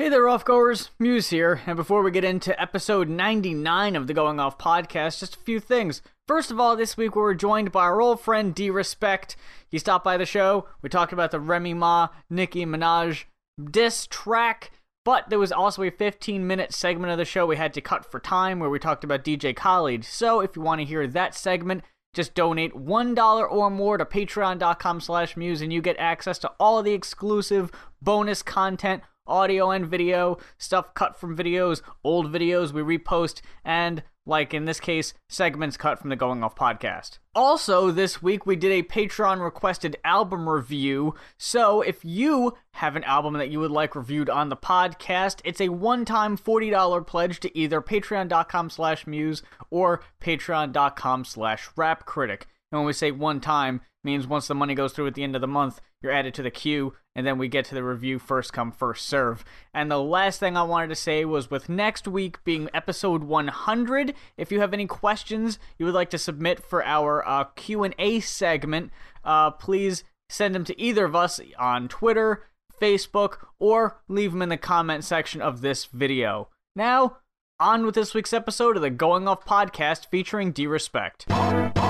Hey there, off goers. Muse here. And before we get into episode 99 of the Going Off podcast, just a few things. First of all, this week we were joined by our old friend D Respect. He stopped by the show. We talked about the Remy Ma, Nicki Minaj diss track. But there was also a 15 minute segment of the show we had to cut for time where we talked about DJ Khaled. So if you want to hear that segment, just donate $1 or more to patreon.com slash muse and you get access to all the exclusive bonus content audio and video, stuff cut from videos, old videos we repost, and like in this case, segments cut from the Going Off podcast. Also, this week we did a Patreon requested album review. So, if you have an album that you would like reviewed on the podcast, it's a one-time $40 pledge to either patreon.com slash muse or patreon.com slash rapcritic. And when we say one time, means once the money goes through at the end of the month, you're added to the queue, and then we get to the review first come, first serve. And the last thing I wanted to say was with next week being episode 100, if you have any questions you would like to submit for our uh, Q&A segment, uh, please send them to either of us on Twitter, Facebook, or leave them in the comment section of this video. Now, on with this week's episode of the Going Off podcast featuring D Respect.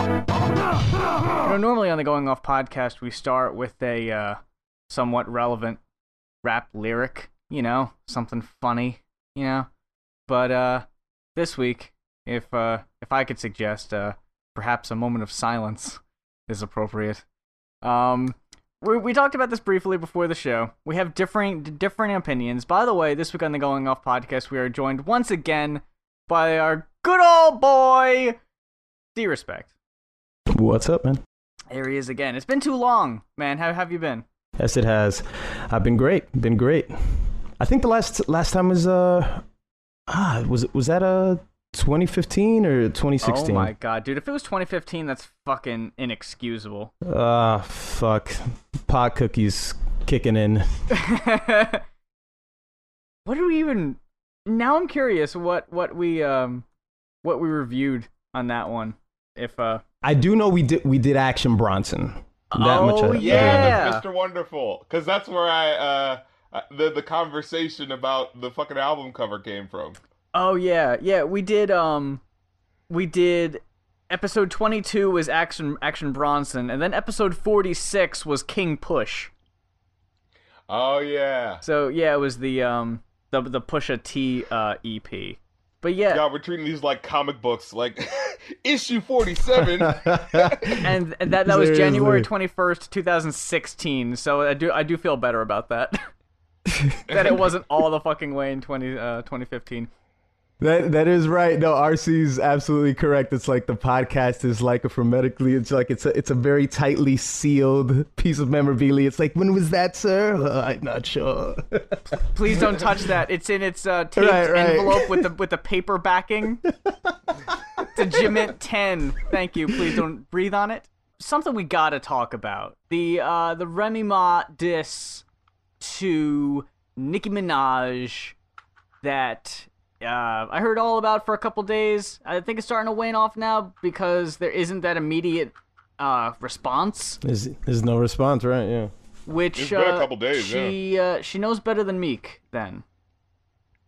You know, normally on the Going Off podcast, we start with a uh, somewhat relevant rap lyric, you know, something funny, you know. But uh, this week, if uh, if I could suggest, uh, perhaps a moment of silence is appropriate. Um, we, we talked about this briefly before the show. We have differing different opinions. By the way, this week on the Going Off podcast, we are joined once again by our good old boy, D Respect. What's up, man? There he is again. It's been too long, man. How have you been? Yes, it has. I've been great. Been great. I think the last last time was uh ah was was that uh 2015 or 2016? Oh my god, dude! If it was 2015, that's fucking inexcusable. Ah, fuck. Pot cookies kicking in. what do we even? Now I'm curious what what we um what we reviewed on that one. If uh, I do know we did we did Action Bronson. That oh much I- yeah, Mr. Wonderful, because that's where I uh uh, the the conversation about the fucking album cover came from. Oh yeah, yeah. We did um, we did episode 22 was Action Action Bronson, and then episode 46 was King Push. Oh yeah. So yeah, it was the um the the Pusha T uh EP. But yeah, God, we're treating these like comic books, like issue forty-seven. and, and that that was January 21st, 2016. So I do I do feel better about that. that it wasn't all the fucking way in 20 uh 2015. That that is right. No, RC's absolutely correct. It's like the podcast is like a hermetically. It's like it's a it's a very tightly sealed piece of memorabilia. It's like when was that, sir? Uh, I'm not sure. Please don't touch that. It's in its uh, taped Right, right. envelope with the with the paper backing. to Jimit 10. Thank you. Please don't breathe on it. Something we gotta talk about. The uh the Remy Ma diss to Nicki Minaj that uh, I heard all about for a couple days. I think it's starting to wane off now because there isn't that immediate uh, response. There's, there's no response, right? Yeah. Which It's been a uh, couple days, she uh, she knows better than Meek. Then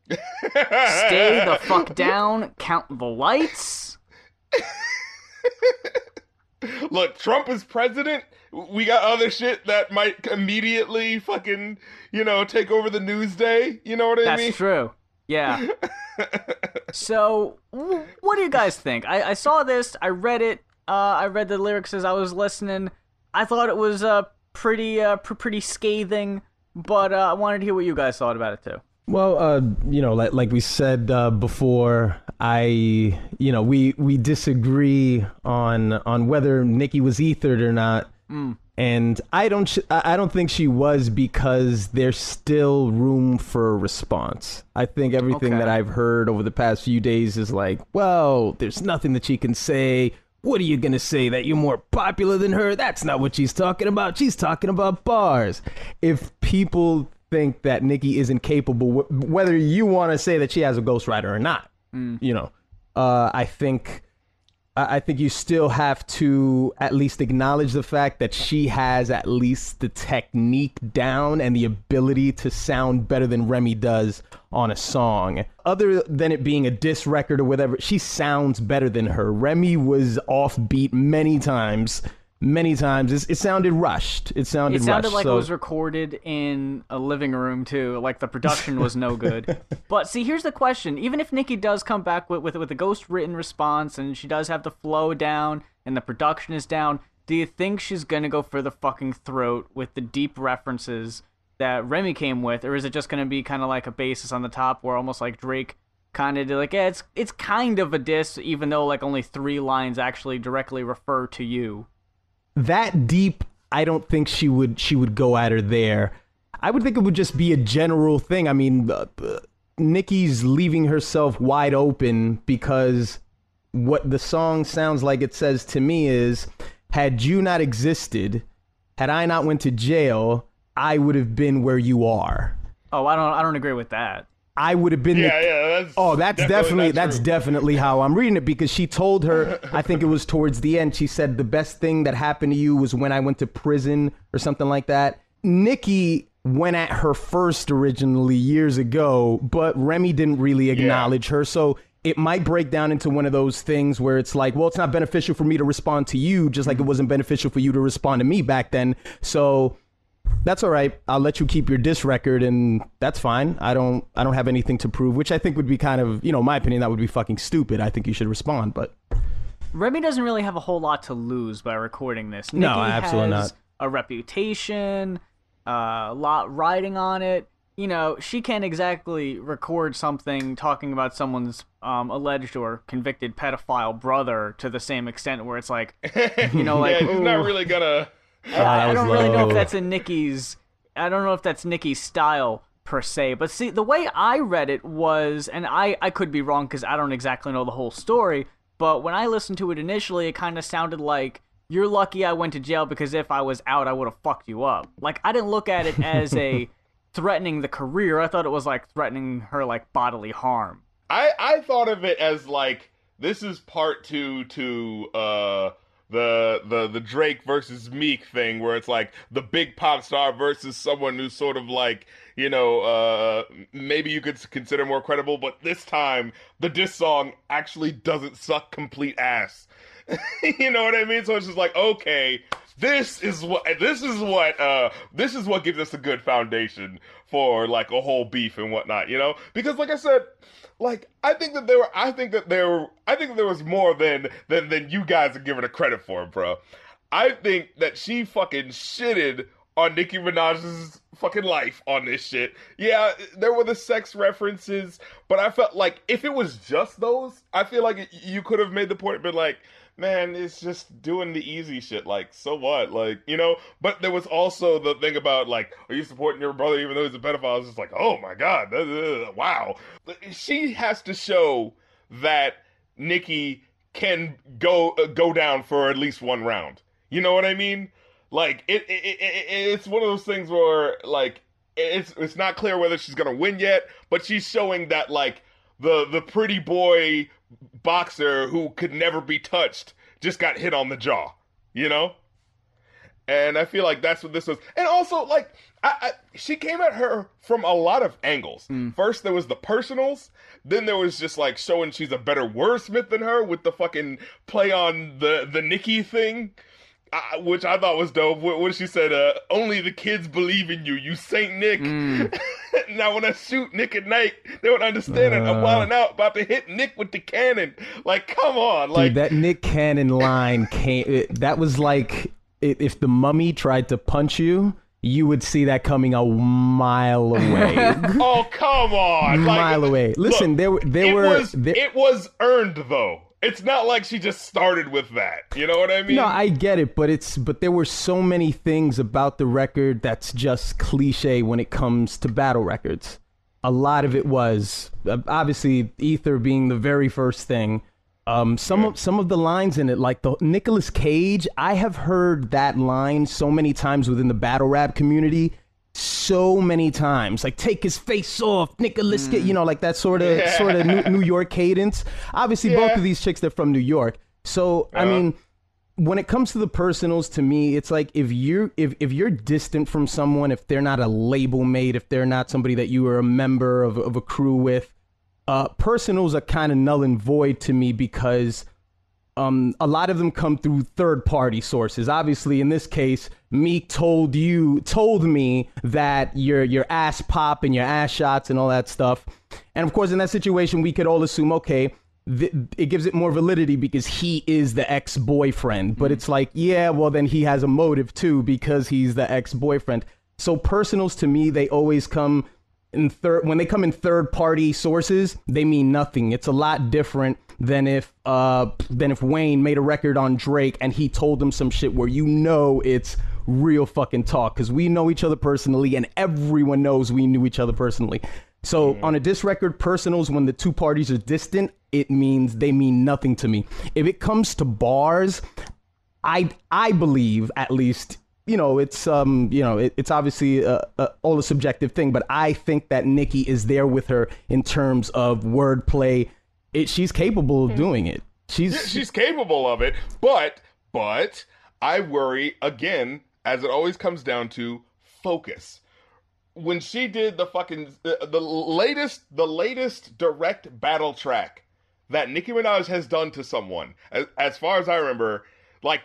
stay the fuck down. Count the lights. Look, Trump is president. We got other shit that might immediately fucking, you know, take over the news day. You know what I That's mean? That's true. Yeah. So, what do you guys think? I, I saw this. I read it. Uh, I read the lyrics as I was listening. I thought it was uh, pretty uh, pr- pretty scathing, but uh, I wanted to hear what you guys thought about it too. Well, uh, you know, like like we said uh, before, I, you know, we we disagree on on whether Nicki was ethered or not, and I don't sh- I don't think she was because there's still room for a response. I think everything Okay. that I've heard over the past few days is like, well, there's nothing that she can say. What are you gonna say that you're more popular than her? That's not what she's talking about. She's talking about bars. If people think that Nicki isn't capable, wh- whether you want to say that she has a ghostwriter or not, you know, uh, I think I think you still have to at least acknowledge the fact that she has at least the technique down and the ability to sound better than Remy does on a song. Other than it being a diss record or whatever, she sounds better than her. Remy was offbeat many times. Many times, It's- it sounded rushed. It sounded. Rushed. It sounded rushed, like so- it was recorded in a living room too. Like the production was no good. but see, here's the question: even if Nicki does come back with with, with a ghost written response and she does have the flow down and the production is down, do you think she's gonna go for the fucking throat with the deep references that Remy came with, or is it just gonna be kind of like a basis on the top where almost like Drake? Kind of like yeah, it's it's kind of a diss, even though like only three lines actually directly refer to you. That deep i don't think she would she would go at her there. I would think it would just be a general thing. I mean uh, uh, nicki's leaving herself wide open because what the song sounds like it says to me is had you not existed had i not went to jail i would have been where you are. Oh, I don't I don't agree with that. I would have been the Yeah, yeah. That's Oh, that's definitely, not that's true. definitely how I'm reading it because she told her, I think it was towards the end, she said the best thing that happened to you was when I went to prison or something like that. Nikki went at her first originally years ago, but Remy didn't really acknowledge her. So it might break down into one of those things where it's like, well, it's not beneficial for me to respond to you, just like it wasn't beneficial for you to respond to me back then. So that's all right. I'll let you keep your diss record, and that's fine. I don't, I don't have anything to prove, which I think would be kind of, you know, my opinion, that would be fucking stupid. I think you should respond, but Remy doesn't really have a whole lot to lose by recording this. No, Nicki absolutely has not. A reputation, uh, a lot riding on it. You know, she can't exactly record something talking about someone's um, alleged or convicted pedophile brother to the same extent where it's like, you know, like yeah, he's not really gonna. I, I don't really know if that's in Nicki's. I don't know if that's Nicki's style per se. But see, the way I read it was, and I I could be wrong because I don't exactly know the whole story. But when I listened to it initially, it kind of sounded like you're lucky I went to jail because if I was out, I would have fucked you up. Like I didn't look at it as a threatening the career. I thought it was like threatening her like bodily harm. I I thought of it as like this is part two to uh the the the Drake versus Meek thing where it's like the big pop star versus someone who's sort of like you know uh maybe you could consider more credible but this time the diss song actually doesn't suck complete ass. You know what I mean? So it's just like okay this is what this is what uh this is what gives us a good foundation for like a whole beef and whatnot you know? Because like I said like I think that there were I think that there were I think there was more than than than you guys are giving her credit for, bro. I think that she fucking shitted on Nicki Minaj's fucking life on this shit. Yeah, there were the sex references, but I felt like if it was just those, I feel like you could have made the point been like, man, it's just doing the easy shit. Like, so what? Like, you know? But there was also the thing about, like, are you supporting your brother even though he's a pedophile? It's just like, oh my God, wow. She has to show that Nicki can go uh, go down for at least one round. You know what I mean? Like, it, it, it it's one of those things where, like, it's it's not clear whether she's gonna win yet, but she's showing that like the the pretty boy boxer who could never be touched just got hit on the jaw, you know? And I feel like that's what this was. And also, like, I, I, she came at her from a lot of angles. Mm. First, there was the personals. Then there was just like showing she's a better wordsmith than her with the fucking play on the the Nicki thing, uh, which I thought was dope. What, what she said, uh, "Only the kids believe in you, you Saint Nick." now when I shoot Nick at night, they would understand it. I'm Uh. wilding out, about to hit Nick with the cannon. Like, come on, like Dude, that Nick Cannon line came. It, that was like i if the mummy tried to punch you, you would see that coming a mile away. Oh come on! Like, mile away. Listen, look, there there it were was there- it was earned though. It's not like she just started with that. You know what I mean? No, I get it, but it's but there were so many things about the record that's just cliche when it comes to battle records. A lot of it was uh, obviously Ether being the very first thing. Um, some of some of the lines in it, like the Nicolas Cage, I have heard that line so many times within the battle rap community, so many times. Like take his face off, Nicolas Cage, you know, like that sort of Yeah. sort of New, New York cadence. Obviously, both of these chicks they're from New York. So I Uh-huh. mean, when it comes to the personals, to me, it's like if you're if if you're distant from someone, if they're not a label mate, if they're not somebody that you are a member of of a crew with, uh, personals are kind of null and void to me because um, a lot of them come through third party sources. Obviously, in this case, Meek told you told me that your your ass pop and your ass shots and all that stuff. And of course, in that situation, we could all assume, okay, th- it gives it more validity because he is the ex boyfriend. But it's like, yeah, well, then he has a motive too because he's the ex boyfriend. So personals to me, they always come in third when they come in third party sources they mean nothing it's a lot different than if uh than if wayne made a record on drake and he told him some shit where you know it's real fucking talk because we know each other personally and everyone knows we knew each other personally so on a diss record personals when the two parties are distant it means they mean nothing to me if it comes to bars I I believe at least you know it's um you know it, it's obviously all a subjective thing, but I think that Nicki is there with her in terms of wordplay. It she's capable of hmm. doing it. She's Yeah, she's capable of it, but but I worry again, as it always comes down to focus. When she did the fucking the, the latest the latest direct battle track that Nicki Minaj has done to someone, as, as far as I remember, like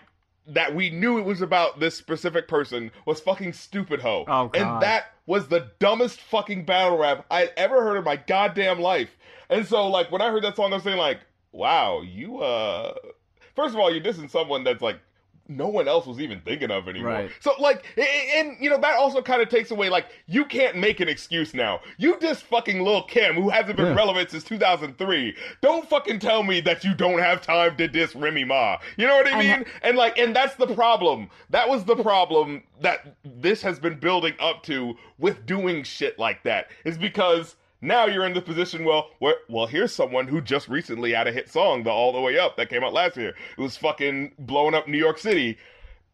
that we knew it was about this specific person was fucking stupid hoe. Oh, And that was the dumbest fucking battle rap I'd ever heard in my goddamn life. And so like when I heard that song, I was saying like, wow, you uh first of all, you're dissing someone that's like no one else was even thinking of anymore. Right. So like, and you know that also kind of takes away like you can't make an excuse now. You just fucking Lil Kim, who hasn't been Yeah. relevant since 2003. Don't fucking tell me that you don't have time to diss Remy Ma. You know what I mean? And like, and that's the problem. That was the problem that this has been building up to with doing shit like that. Is because now you're in the position well where well here's someone who just recently had a hit song the all the way up that came out last year. It was fucking blowing up new york city.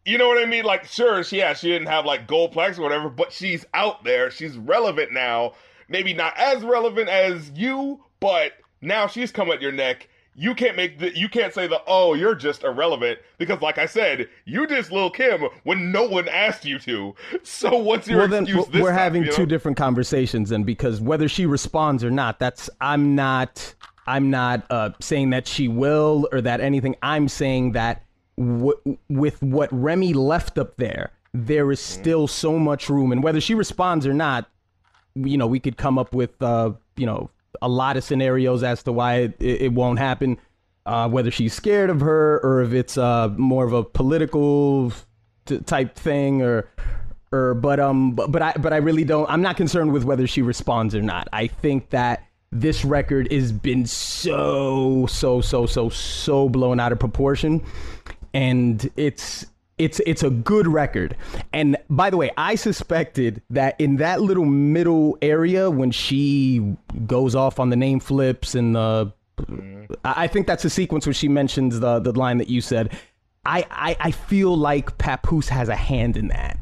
You know what i mean? Like sure she yeah she didn't have like gold plaques or whatever but she's out there. She's relevant now. Maybe not as relevant as you but now she's come at your neck you can't make the you can't say the oh you're just irrelevant because like i said you just lil kim when no one asked you to so what's your well then excuse we're this we're time, having you know? two different conversations and because whether she responds or not, that's I'm not I'm not uh, saying that she will or that anything. I'm saying that w- with what Remy left up there, there is still so much room, and whether she responds or not, you know, we could come up with, uh, you know, a lot of scenarios as to why it, it won't happen. Uh, whether she's scared of her or if it's uh, more of a political t- type thing or or but um but, but I but I really don't I'm not concerned with whether she responds or not. I think that this record has been so so so so so blown out of proportion and it's it's it's a good record. And by the way, I suspected that in that little middle area when she goes off on the name flips and the mm-hmm. I I think that's a sequence where she mentions the the line that you said. I, I, I feel like Papoose has a hand in that.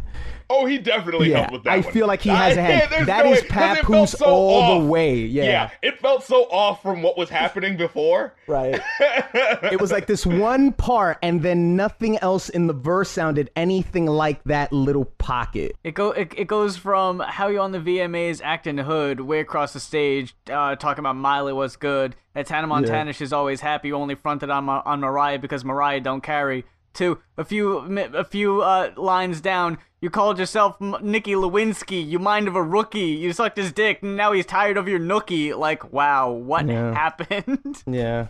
Oh, he definitely Yeah, helped with that I one. feel like he has a I- hand. there's That no is way, 'cause Papoose so all off. the way. Yeah. it felt so off from what was happening before. Right. it was like this one part, and then nothing else in the verse sounded anything like that little pocket. It go it, it goes from how you on the VMAs acting hood way across the stage, uh, talking about Miley was good. That Hannah Montana she's always happy. Only fronted on Ma- on Mariah because Mariah don't carry. To a few a few uh, lines down, you called yourself M- Nicki Lewinsky. You mind of a rookie. You sucked his dick. And now he's tired of your nookie. Like wow, what Yeah. happened? Yeah.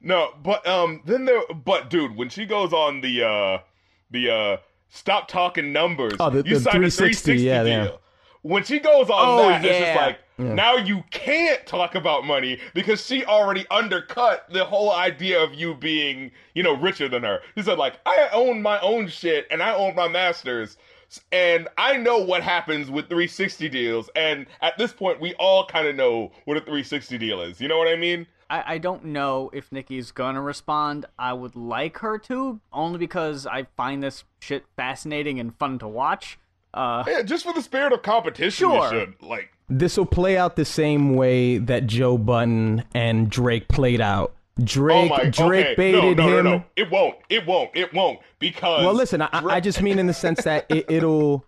No, but um, then there, but dude, when she goes on the uh, the uh, stop talking numbers. Oh, the- you the signed a 360, yeah, deal. yeah. When she goes on Oh, that, it's just yeah. like now you can't talk about money because she already undercut the whole idea of you being, you know, richer than her. She said like, I own my own shit and I own my masters. And I know what happens with 360 deals, and at this point, we all kind of know what a 360 deal is. You know what I mean? I, I don't know if Nicki's gonna respond. I would like her to, only because I find this shit fascinating and fun to watch. Uh, Yeah, just for the spirit of competition, Sure. you should like. This will play out the same way that Joe Budden and Drake played out Drake oh my, Drake okay. baited no, no, him. No, no, It won't. It won't. It won't because. Well, listen, I, I just mean in the sense that it, it'll,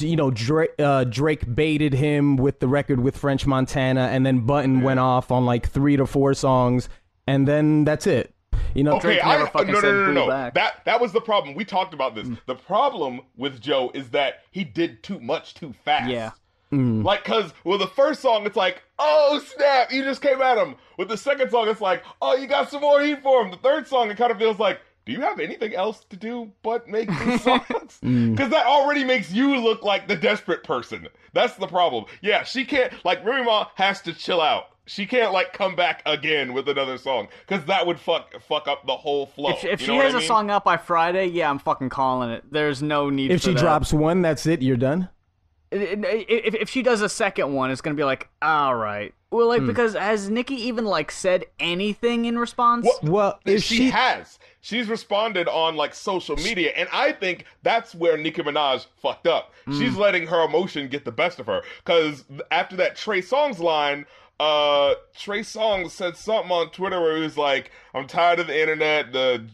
you know, Drake, uh, Drake baited him with the record with French Montana, and then Budden went off on like three to four songs, and then that's it. You know, Okay, Drake never I fucking no no said no no no. back. That that was the problem. We talked about Mm. this. The problem with Joe is that he did too much too fast. Yeah. Mm. Like, cause well, the first song it's like, oh snap, you just came at him. With the second song, it's like, oh, you got some more heat for him. The third song, it kind of feels like, do you have anything else to do but make these songs? Mm. Because that already makes you look like the desperate person. That's the problem. Yeah, she can't. Like Remy Ma has to chill out. She can't like come back again with another song because that would fuck fuck up the whole flow. If, if You she know what has I a mean? song out by Friday, yeah, I'm fucking calling it. There's no need if for she that. drops one, that's it. You're done. if, if she does a second one, it's gonna be like, all right. Well, Hmm. like because has Nicki even like said anything in response? What- Well, if she, she, has. She's responded on like social media, and I think that's where Nicki Minaj fucked up. Mm. She's letting her emotion get the best of her. Because after that Trey Songz line, uh, Trey Songz said something on Twitter where he was like, "I'm tired of the internet. The,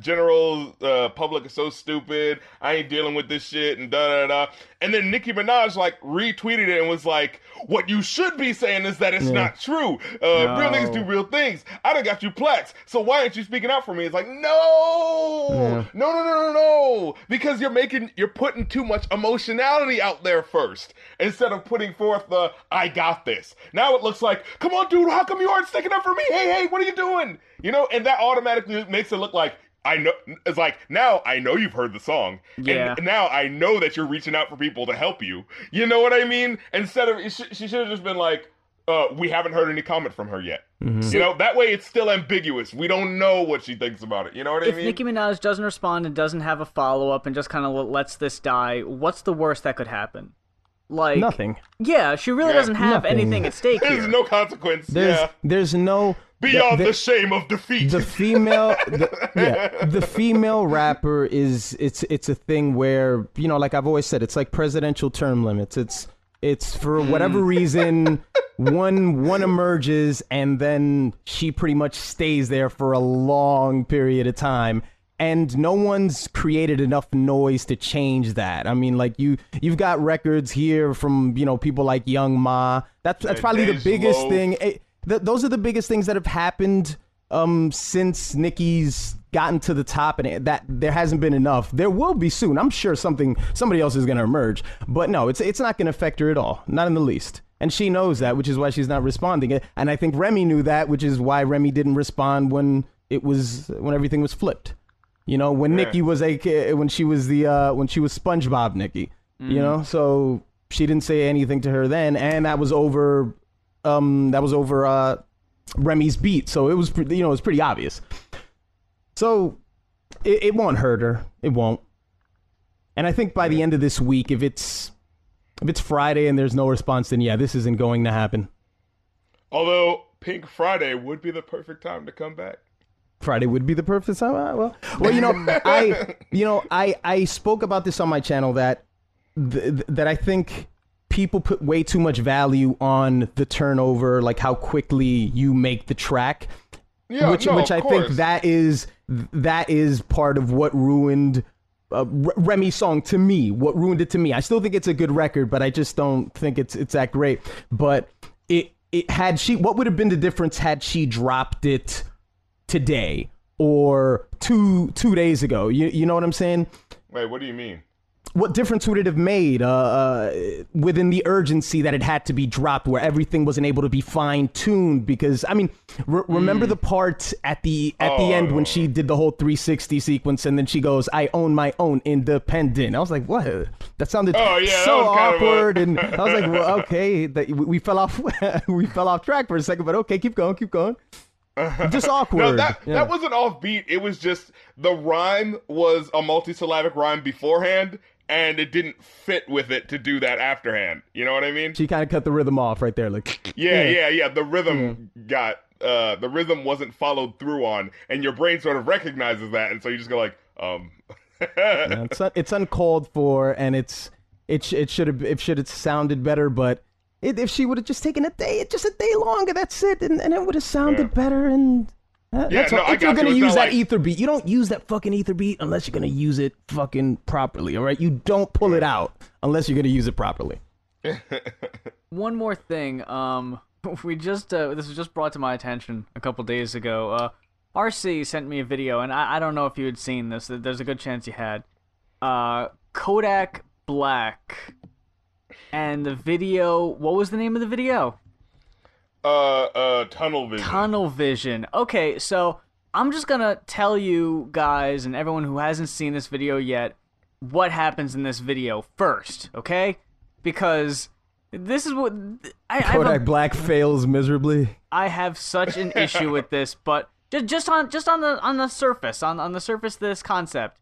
general uh, public is so stupid. I ain't dealing with this shit." And da da da. And then Nicki Minaj like retweeted it and was like, "What you should be saying is that it's not true. Uh, Real niggas do real things. I done got you plex. So why aren't you speaking out for me? It's like, no, Yeah. no, no, no, no, no. Because you're making, you're putting too much emotionality out there first instead of putting forth the, I got this. Now it looks like, come on, dude, how come you aren't sticking up for me? Hey, hey, what are you doing? You know, and that automatically makes it look like, I know, it's like, now I know you've heard the song. Yeah. And now I know that you're reaching out for people to help you. You know what I mean? Instead of, she, she should have just been like, uh, we haven't heard any comment from her yet. You know, that way it's still ambiguous. We don't know what she thinks about it. You know what I if mean? Nicki Minaj doesn't respond and doesn't have a follow up and just kind of lets this die, what's the worst that could happen? Like nothing. Yeah, she really Yeah. doesn't have Nothing. anything at stake There's here. no consequence. There's yeah. there's no Beyond the, the, shame of defeat. the female the, yeah the female rapper is it's it's a thing where you know like i've always said it's like presidential term limits it's it's for hmm. whatever reason one one emerges and then she pretty much stays there for a long period of time and no one's created enough noise to change that i mean like you you've got records here from you know people like young ma that's that's probably the biggest Loaf. thing it, th- those are the biggest things that have happened um since Nicki's gotten to the top and it- that there hasn't been enough. There will be soon. I'm sure something somebody else is going to emerge. But no, it's it's not going to affect her at all. Not in the least. And she knows that, which is why she's not responding. And I think Remy knew that, which is why Remy didn't respond when it was when everything was flipped. You know, when Nicki was a when she was the uh when she was SpongeBob Nicki. You know, so she didn't say anything to her then and that was over um that was over uh Remy's beat, so it was you know it was pretty obvious. So it, it won't hurt her. It won't. And I think by the end of this week, if it's if it's Friday and there's no response, then yeah, this isn't going to happen. Although Pink Friday would be the perfect time to come back. Friday would be the perfect time. Uh, Well, well, you know, I, you know, I, I spoke about this on my channel that, th- that I think people put way too much value on the turnover, like how quickly you make the track, Yeah, which, no, which I think that is that is part of what ruined. Uh, R- Remy's song to me, what ruined it to me. I still think it's a good record, but I just don't think it's it's that great. But it it had she what would have been the difference had she dropped it today or two two days ago. You you know what I'm saying? Wait, what do you mean? What difference would it have made uh, uh, within the urgency that it had to be dropped, where everything wasn't able to be fine tuned? Because I mean, re- remember the part at the at the end when she did the whole 360 sequence, and then she goes, "I own my own independent." I was like, "What? That sounded Oh, yeah, that so was kind of a- awkward." and I was like, "Well, okay, that, we we fell off we fell off track for a second, but okay, keep going, keep going." Just awkward. No, that Yeah. that wasn't offbeat. It was just the rhyme was a multisyllabic rhyme beforehand, and it didn't fit with it to do that afterhand. You know what I mean? she kind of cut the rhythm off right there, like. Yeah, yeah, yeah. The rhythm got uh the rhythm wasn't followed through on, and your brain sort of recognizes that, and so you just go like, um. Yeah, it's it's uncalled for, and it's it sh- it should have it should have sounded better, but if she would have just taken a day, just a day longer, that's it, and, and it would have sounded Yeah. better, and Uh, Yeah, That's no, all. If you're gonna It's use that like- ether beat, you don't use that fucking ether beat unless you're gonna use it fucking properly. All right, you don't pull it out unless you're gonna use it properly. One more thing. Um, we just uh, this was just brought to my attention a couple days ago. Uh, RC sent me a video, and I, I don't know if you had seen this. There's a good chance you had. Uh, Kodak Black, and the video. What was the name of the video? uh, uh, tunnel vision. Tunnel Vision. Okay, so I'm just gonna tell you guys and everyone who hasn't seen this video yet what happens in this video first, okay? Because this is what I, I have Kodak Black fails miserably. I have such an issue with this, but just just on just on the on the surface, on on the surface of this concept.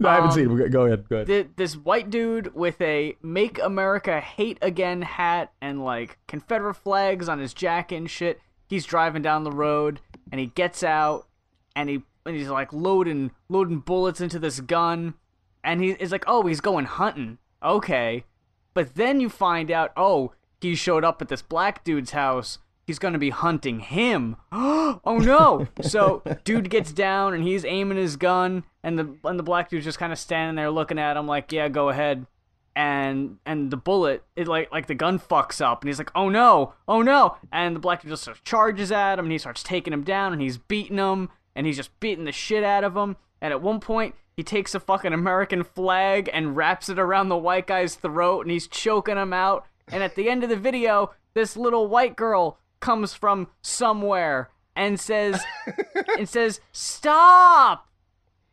No, I haven't Um, seen it. Go ahead. Go ahead. Th- This white dude with a "Make America Hate Again" hat and like Confederate flags on his jacket and shit. He's driving down the road and he gets out and he and he's like loading loading bullets into this gun and he is like, oh, he's going hunting. Okay, but then you find out, oh, he showed up at this black dude's house. He's gonna be hunting him. oh no! So dude gets down and he's aiming his gun, and the and the black dude's just kind of standing there looking at him like, yeah, go ahead. And and the bullet, it like like the gun fucks up, and he's like, oh no, oh no! And the black dude just sort of charges at him, and he starts taking him down, and he's beating him, and he's just beating the shit out of him. And at one point, he takes a fucking American flag and wraps it around the white guy's throat, and he's choking him out. And at the end of the video, this little white girl comes from somewhere and says and says stop!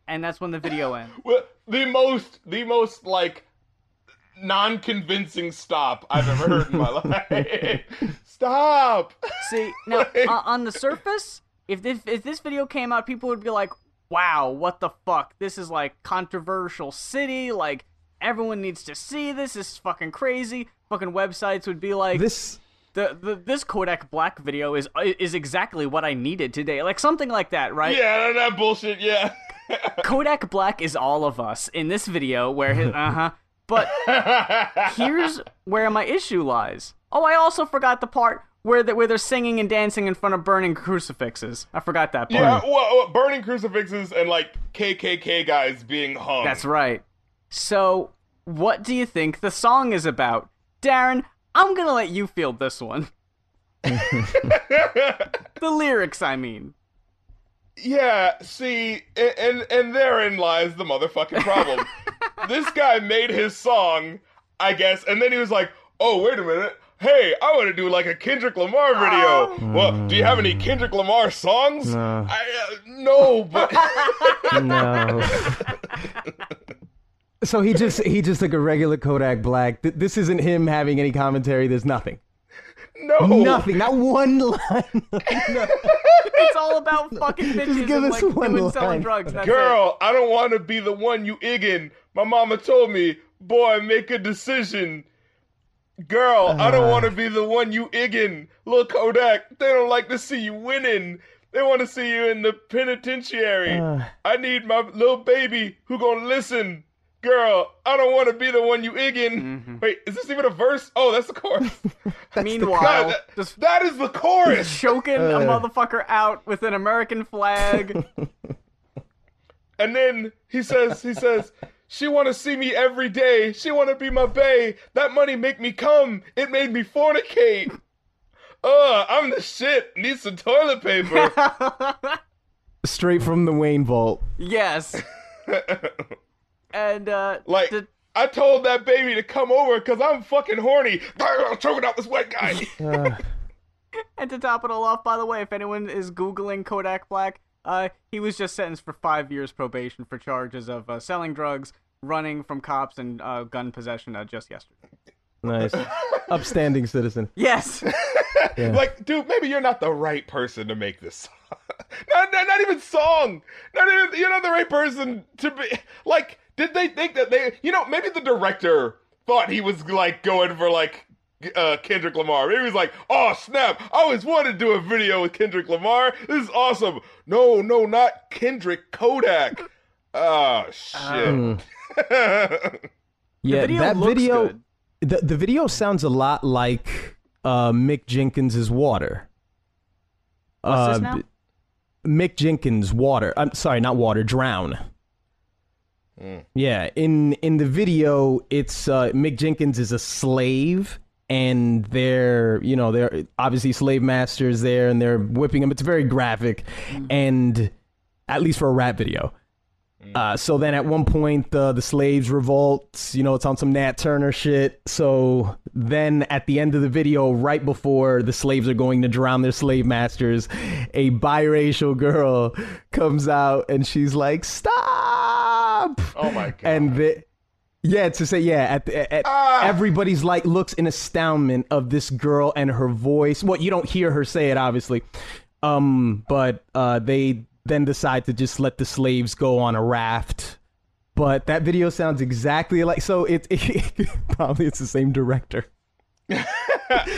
And that's when the video ends. Well, the most, the most like non-convincing stop I've ever heard in my life. Stop. see now uh, on the surface if this if this video came out people would be like wow what the fuck? This is like controversial city like everyone needs to see this. This is fucking crazy. Fucking websites would be like This the, the this Kodak Black video is is exactly what I needed today like something like that right Yeah, that bullshit. Yeah. Kodak Black is all of us in this video where his uh huh. But here's where my issue lies. Oh, I also forgot the part where they, where they're singing and dancing in front of burning crucifixes. I forgot that part. yeah, well, well, burning crucifixes and like KKK guys being hung. That's right. So, what do you think the song is about? Darren, I'm gonna let you field this one. the lyrics, I mean. Yeah, see, and, and and therein lies the motherfucking problem. this guy made his song, I guess, and then he was like, "Oh, wait a minute. Hey, I want to do like a Kendrick Lamar video. Well, do you have any Kendrick Lamar songs? No. I, uh, no, but no. So he just he just took a regular Kodak Black. This isn't him having any commentary. There's nothing. no, Nothing. Not one line. no. It's all about fucking bitches give and us like one doing selling drugs. That's it. Girl, I don't want to be the one you igging. My mama told me, boy, make a decision. Girl, I don't Uh. want to be the one you igging. Lil Kodak, they don't like to see you winning. They want to see you in the penitentiary. Uh. I need my little baby who gonna listen. Girl, I don't want to be the one you igging. Mm-hmm. Wait, is this even a verse? Oh, that's the chorus. Meanwhile, God, that- just that is the chorus. choking a Uh. motherfucker out with an American flag. And then he says, he says, she want to see me every day. She want to be my bae. That money make me come. It made me fornicate. Ugh, I'm the shit. Need some toilet paper. Straight from the Wayne vault. yes. And uh like, the- I told that baby to come over because I'm fucking horny. I'm choking out this white guy. Uh, and to top it all off, by the way, if anyone is googling Kodak Black, uh he was just sentenced for five years probation for charges of uh, selling drugs, running from cops, and uh, gun possession uh, just yesterday. nice. Upstanding citizen. Yes. Like, dude, maybe you're not the right person to make this song. not, not, not even song. Not even you're not the right person to be like. Did they think that they? You know, maybe the director thought he was like going for like uh, Kendrick Lamar. Maybe he was like, "Oh snap! I always wanted to do a video with Kendrick Lamar. This is awesome." No, no, not Kendrick Kodak. Oh shit. Yeah, video that looks video. good. The the video sounds a lot like uh, Mick Jenkins's Water. What's this Uh, now? Mick Jenkins, water. I'm sorry, not water, drown. Yeah, in in the video, it's uh, Mick Jenkins is a slave, and they're you know they're obviously slave masters there, and they're whipping him. It's very graphic, and at least for a rap video. Uh, so then at one point the the slaves revolt. You know, it's on some Nat Turner shit. So then at the end of the video, right before the slaves are going to drown their slave masters, a biracial girl comes out and she's like, "Stop!" Oh my god. And the, yeah, to say yeah, at, the- at Ah! everybody's like looks in astoundment of this girl and her voice. Well, you don't hear her say it, obviously, um, but uh, they then decide to just let the slaves go on a raft. But that video sounds exactly like so. It, it probably it's the same director.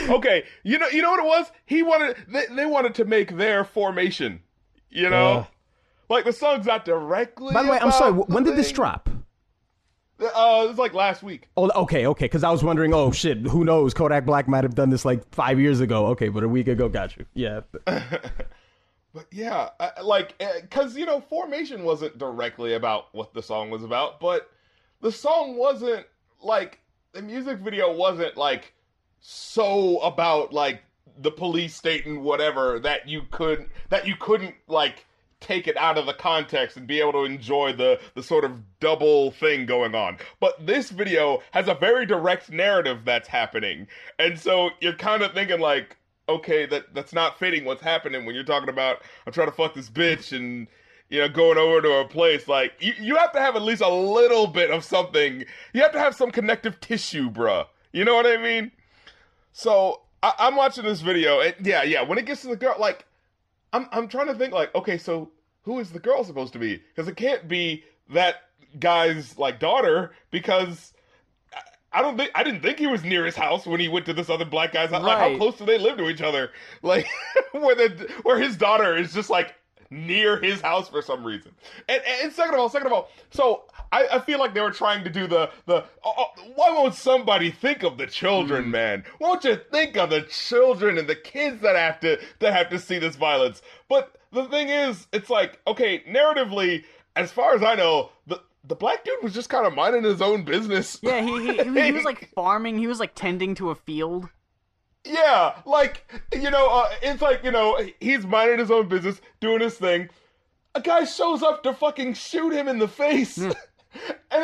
okay, you know, you know what it was? He wanted they, they wanted to make their formation. You know, Uh. Like the song's not directly. By the way, I'm sorry. When did this thing. drop? Uh, it was like last week. Oh, okay, okay. Because I was wondering. Oh shit, who knows? Kodak Black might have done this like five years ago. Okay, but a week ago, got you. Yeah. But yeah, I, like, because you know, formation wasn't directly about what the song was about, but the song wasn't like the music video wasn't like so about like the police state and whatever that you could that you couldn't like take it out of the context and be able to enjoy the the sort of double thing going on. But this video has a very direct narrative that's happening. And so you're kind of thinking like okay, that that's not fitting what's happening when you're talking about I'm trying to fuck this bitch and you know going over to her place like you, you have to have at least a little bit of something. You have to have some connective tissue, bruh. You know what I mean? So I, I'm watching this video, and yeah, yeah. When it gets to the girl, like, I'm I'm trying to think, like, okay, so who is the girl supposed to be? Because it can't be that guy's like daughter, because I- don't think I didn't think he was near his house when he went to this other black guy's house. Like, how close do they live to each other? Like, where the where his daughter is just like near his house for some reason. And, and second of all, second of all, so I, I feel like they were trying to do the the. Oh, oh, why won't somebody think of the children, hmm. man? Won't you think of the children and the kids that have to that have to see this violence? But the thing is, it's like okay, narratively, as far as I know, the the black dude was just kind of minding his own business. Yeah, he, he, he was like farming. He was like tending to a field. Yeah, like you know, uh, it's like you know, he's minding his own business, doing his thing. A guy shows up to fucking shoot him in the face, and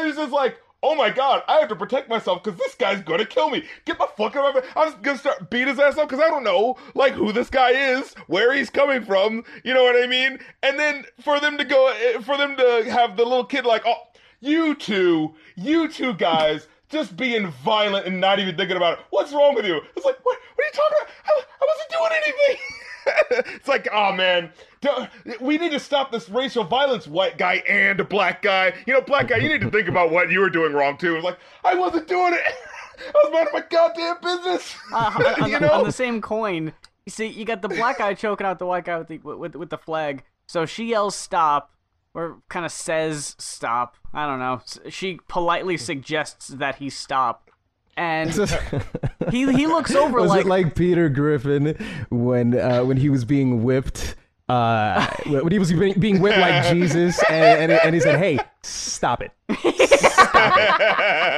he's just like, oh my god, I have to protect myself because this guy's gonna kill me. Get the fuck out of it! I'm just gonna start beat his ass up because I don't know like who this guy is, where he's coming from. You know what I mean? And then for them to go, eh, for them to have the little kid like, oh, you two, you two guys. Just being violent and not even thinking about it. What's wrong with you? It's like, what? What are you talking about? I, I wasn't doing anything. it's like, oh man, we need to stop this racial violence, white guy and black guy. You know, black guy, you need to think about what you were doing wrong too. It's like, I wasn't doing it. I was minding my goddamn business. Uh, on, you know? on the same coin, you see, you got the black guy choking out the white guy with the with, with the flag. So she yells stop, or kind of says stop. I don't know. She politely suggests that he stop, and he he looks over Was like, it like Peter Griffin when uh, when he was being whipped? Uh, when he was being, being whipped like Jesus, and, and, and he said, "Hey, stop it!" Stop it.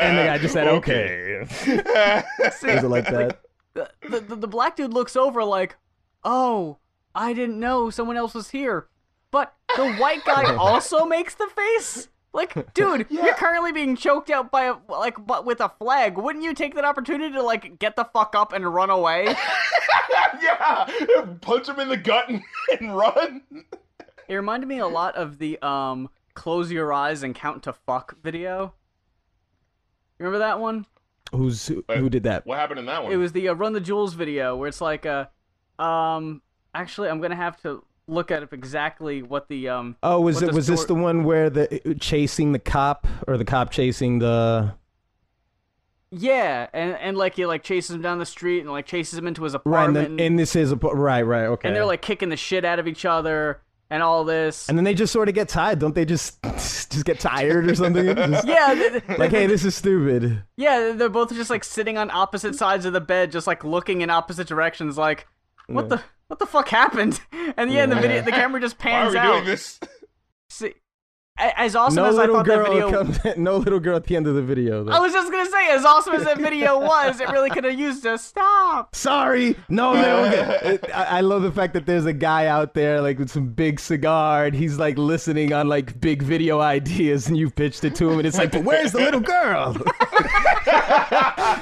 And the guy just said, "Okay." Was it like that? the, the, the, the black dude looks over like, oh, I didn't know someone else was here. But the white guy also makes the face. Like, dude, you're currently being choked out by a like, but with a flag. Wouldn't you take that opportunity to like get the fuck up and run away? yeah, punch him in the gut and, and run. It reminded me a lot of the um close your eyes and count to fuck video. You remember that one? Who's who, who did that? What happened in that one? It was the uh, Run the Jewels video where it's like uh, um, actually I'm gonna have to look at exactly what the um. Oh, was it was this the one where the chasing the cop or the cop chasing the? Yeah, and and like he like chases him down the street and like chases him into his Right, apartment, and, then, and this is a right, right, okay. and they're like kicking the shit out of each other and all this. and then they just sort of get tired, don't they? Just just get tired or something. Just yeah, th- th- like, hey, this is stupid. yeah, they're both just like sitting on opposite sides of the bed, just like looking in opposite directions. Like, what the what the fuck happened? And yeah, the video, the camera just Why are pans we out. doing this? See, a- as awesome no as I little thought that girl. video, comes, no little girl at the end of the video. Though. I was just gonna say, as awesome as that video was, it really could have used a stop. Sorry, no little girl. I, I love the fact that there's a guy out there like with some big cigar, and he's like listening on like big video ideas, and you pitched it to him, and it's like, but where's the little girl?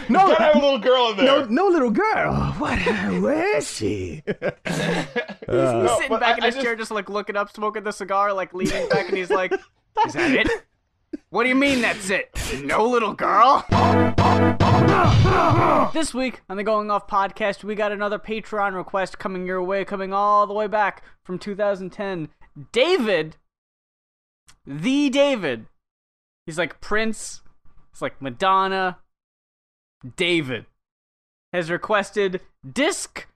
no, Gotta have a little girl in there. no, no little girl. What? Where is she? He's uh. No, sitting but back I- in I his chair, just like looking up, smoking the cigar, like leaning back, and he's like, "Is that it? What do you mean that's it? No little girl." This week on the Going Off podcast, we got another Patreon request coming your way, coming all the way back from 2010. David, the David, he's like Prince, it's like Madonna. David has requested Disc-Overy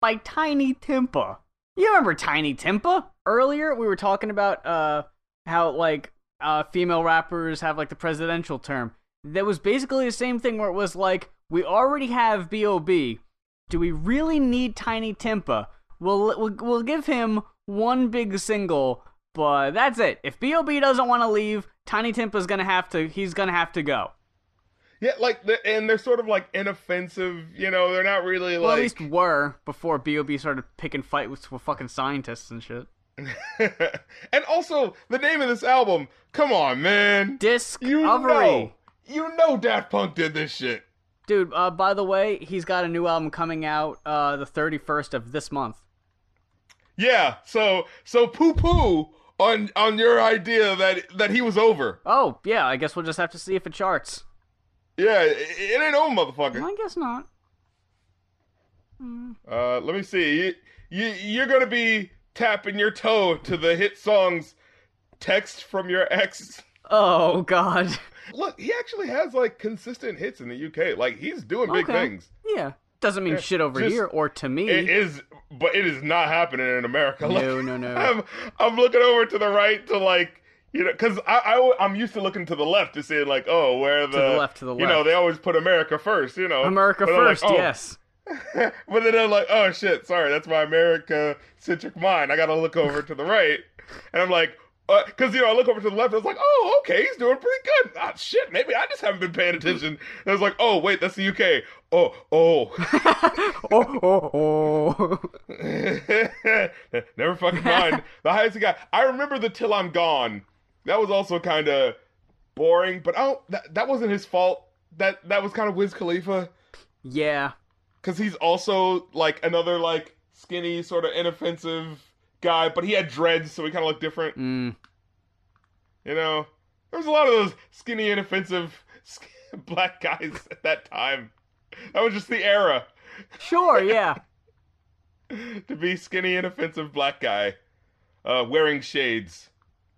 by Tinie Tempah. You remember Tinie Tempah? Earlier we were talking about uh how like uh female rappers have like the presidential term. That was basically the same thing where it was like we already have B.O.B. Do we really need Tinie Tempah? We'll we'll, we'll give him one big single, but that's it. If B.O.B. doesn't want to leave, Tinie Tempah's going to have to he's to have to go. Yeah, like, the, and they're sort of like inoffensive. You know, they're not really Well, like. at least were before B.O.B. started picking fights with fucking scientists and shit. and also, the name of this album. Come on, man. Disc-Overy. You know, you know, Daft Punk did this shit. Dude, uh, by the way, he's got a new album coming out uh, the 31st of this month. Yeah. So, so poo poo on on your idea that that he was over. Oh, yeah, I guess we'll just have to see if it charts. Yeah, it, it ain't over, motherfucker. I guess not. Uh, let me see. You, you you're gonna be tapping your toe to the hit songs "Text from Your Ex." Oh, God. Look, he actually has like consistent hits in the UK. Like he's doing big Okay. things. Yeah. Doesn't mean Yeah, shit over just- here or to me. It is, but it is not happening in America. Like, No, no, no. I'm I'm looking over to the right to like you know because I, I am used to looking to the left to see like oh where the, the left, to the left. you know they always put America first. You know America But I'm like, first, oh. yes. but then I'm like, oh shit, sorry, that's my America centric mind. I gotta look over to the right, and I'm like, because you know I look over to the left, I was like, oh okay, he's doing pretty good. Ah shit, maybe I just haven't been paying attention. And I was like, oh wait, that's the UK. Oh oh, oh, oh, oh. never fucking mind. The highest he got. I remember the Till I'm Gone. That was also kind of boring, but don't. That, that wasn't his fault. That that was kind of Wiz Khalifa. yeah. Because he's also like another like skinny sort of inoffensive guy but he had dreads so he kind of looked different. Mm. you know? There was a lot of those skinny inoffensive black guys at that time. That was just the era. Sure, yeah. to be skinny inoffensive black guy uh wearing shades.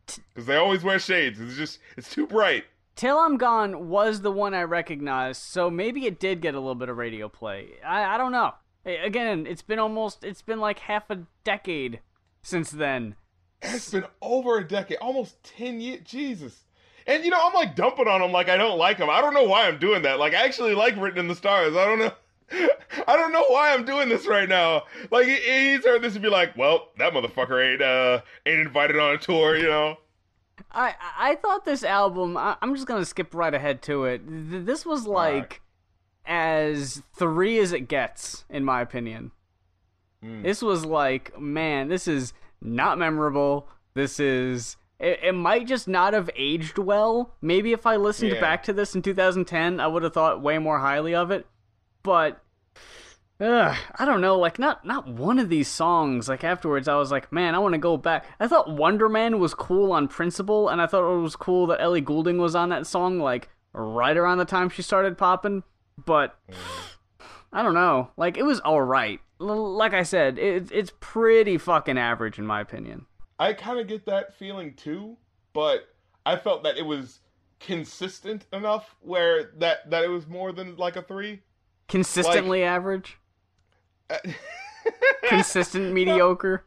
Because they always wear shades. It's just it's too bright Till I'm Gone was the one I recognized, so maybe it did get a little bit of radio play. I, I don't know. Again, it's been almost, it's been like half a decade since then. It's been over a decade, almost 10 years. Jesus. And, you know, I'm like dumping on him like I don't like him. I don't know why I'm doing that. Like, I actually like Written in the Stars. I don't know. I don't know why I'm doing this right now. Like, he's heard this and be like, well, that motherfucker ain't, uh, ain't invited on a tour, you know? I I thought this album. I, I'm just gonna skip right ahead to it. Th- This was like as three as it gets, in my opinion. Mm. This was like, man, this is not memorable. This is. It, it might just not have aged well. Maybe if I listened Yeah. back to this in 2010, I would have thought way more highly of it. But Ugh, I don't know, like not not one of these songs. Like afterwards, I was like, man, I want to go back. I thought Wonder Man was cool on principle, and I thought it was cool that Ellie Goulding was on that song, like right around the time she started popping. But I don't know, like it was all right. L- like I said, it, it's pretty fucking average in my opinion. I kind of get that feeling too, but I felt that it was consistent enough where that, that it was more than like a three. Consistently average, consistent mediocre.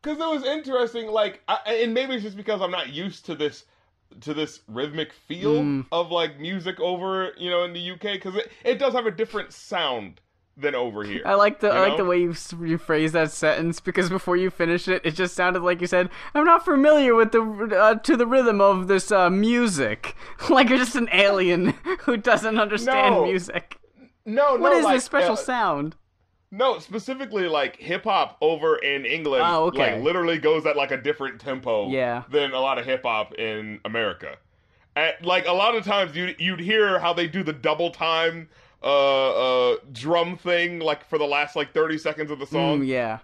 because it was interesting like I, and maybe it's just because i'm not used to this to this rhythmic feel Mm. of like music over you know in the uk because it, it does have a different sound than over here. I like the I like the way you s- you phrase that sentence because before you finish it, it just sounded like you said, "I'm not familiar with the uh, to the rhythm of this uh, music." like you're just an alien who doesn't understand No. music. no, no. What is like, this special uh, sound? No, specifically like hip hop over in England, Oh, okay. like literally goes at like a different tempo Yeah. than a lot of hip hop in America. And, like a lot of times you you'd hear how they do the double time uh uh drum thing like for the last like 30 seconds of the song. Mm, yeah.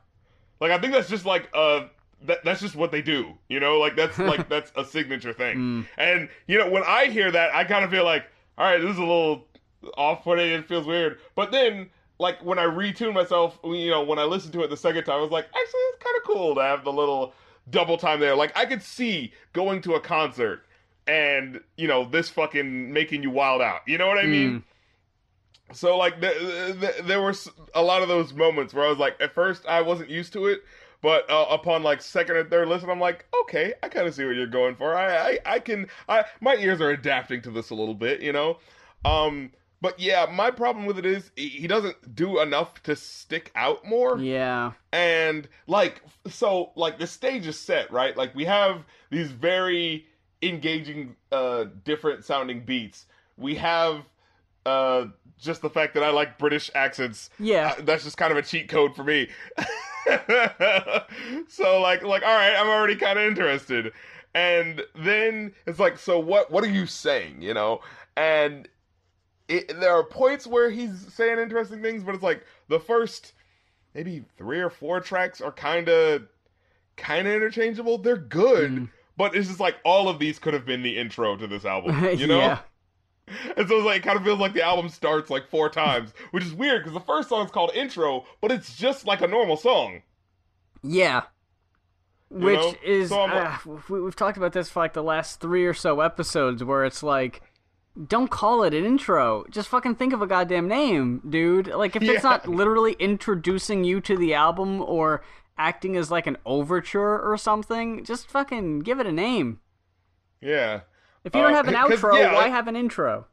Like I think that's just like uh that, that's just what they do, you know? Like that's like that's a signature thing. Mm. And you know, when I hear that, I kind of feel like, all right, this is a little off-putting. It feels weird. But then, like when I retune myself, you know, when I listened to it the second time, I was like, actually, it's kind of cool to have the little double time there. Like I could see going to a concert and you know this fucking making you wild out. You know what I mean? So like th- th- there were a lot of those moments where I was like, at first I wasn't used to it, but uh, upon like second or third listen, I'm like, okay, I kind of see what you're going for. I, I I can I my ears are adapting to this a little bit, you know. Um, but yeah, my problem with it is he doesn't do enough to stick out more. Yeah. and like so like the stage is set right? Like we have these very engaging uh different sounding beats. We have uh just the fact that i like british accents. Yeah. uh, that's just kind of a cheat code for me. So like like all right i'm already kind of interested. And then it's like so what what are you saying you know? And it, there are points where he's saying interesting things but it's like the first maybe three or four tracks are kind of kind of interchangeable they're good Mm. but it's just like all of these could have been the intro to this album you know yeah. and so it's like it kind of feels like the album starts like four times, which is weird because the first song is called intro, but it's just like a normal song. Yeah. Which know? is So I'm uh, we, we've talked about this for like the last three or so episodes, where it's like, don't call it an intro. Just fucking think of a goddamn name, dude. Like if it's not literally introducing you to the album or acting as like an overture or something, just fucking give it a name. Yeah. If you don't Uh, have an outro, yeah, why have an intro?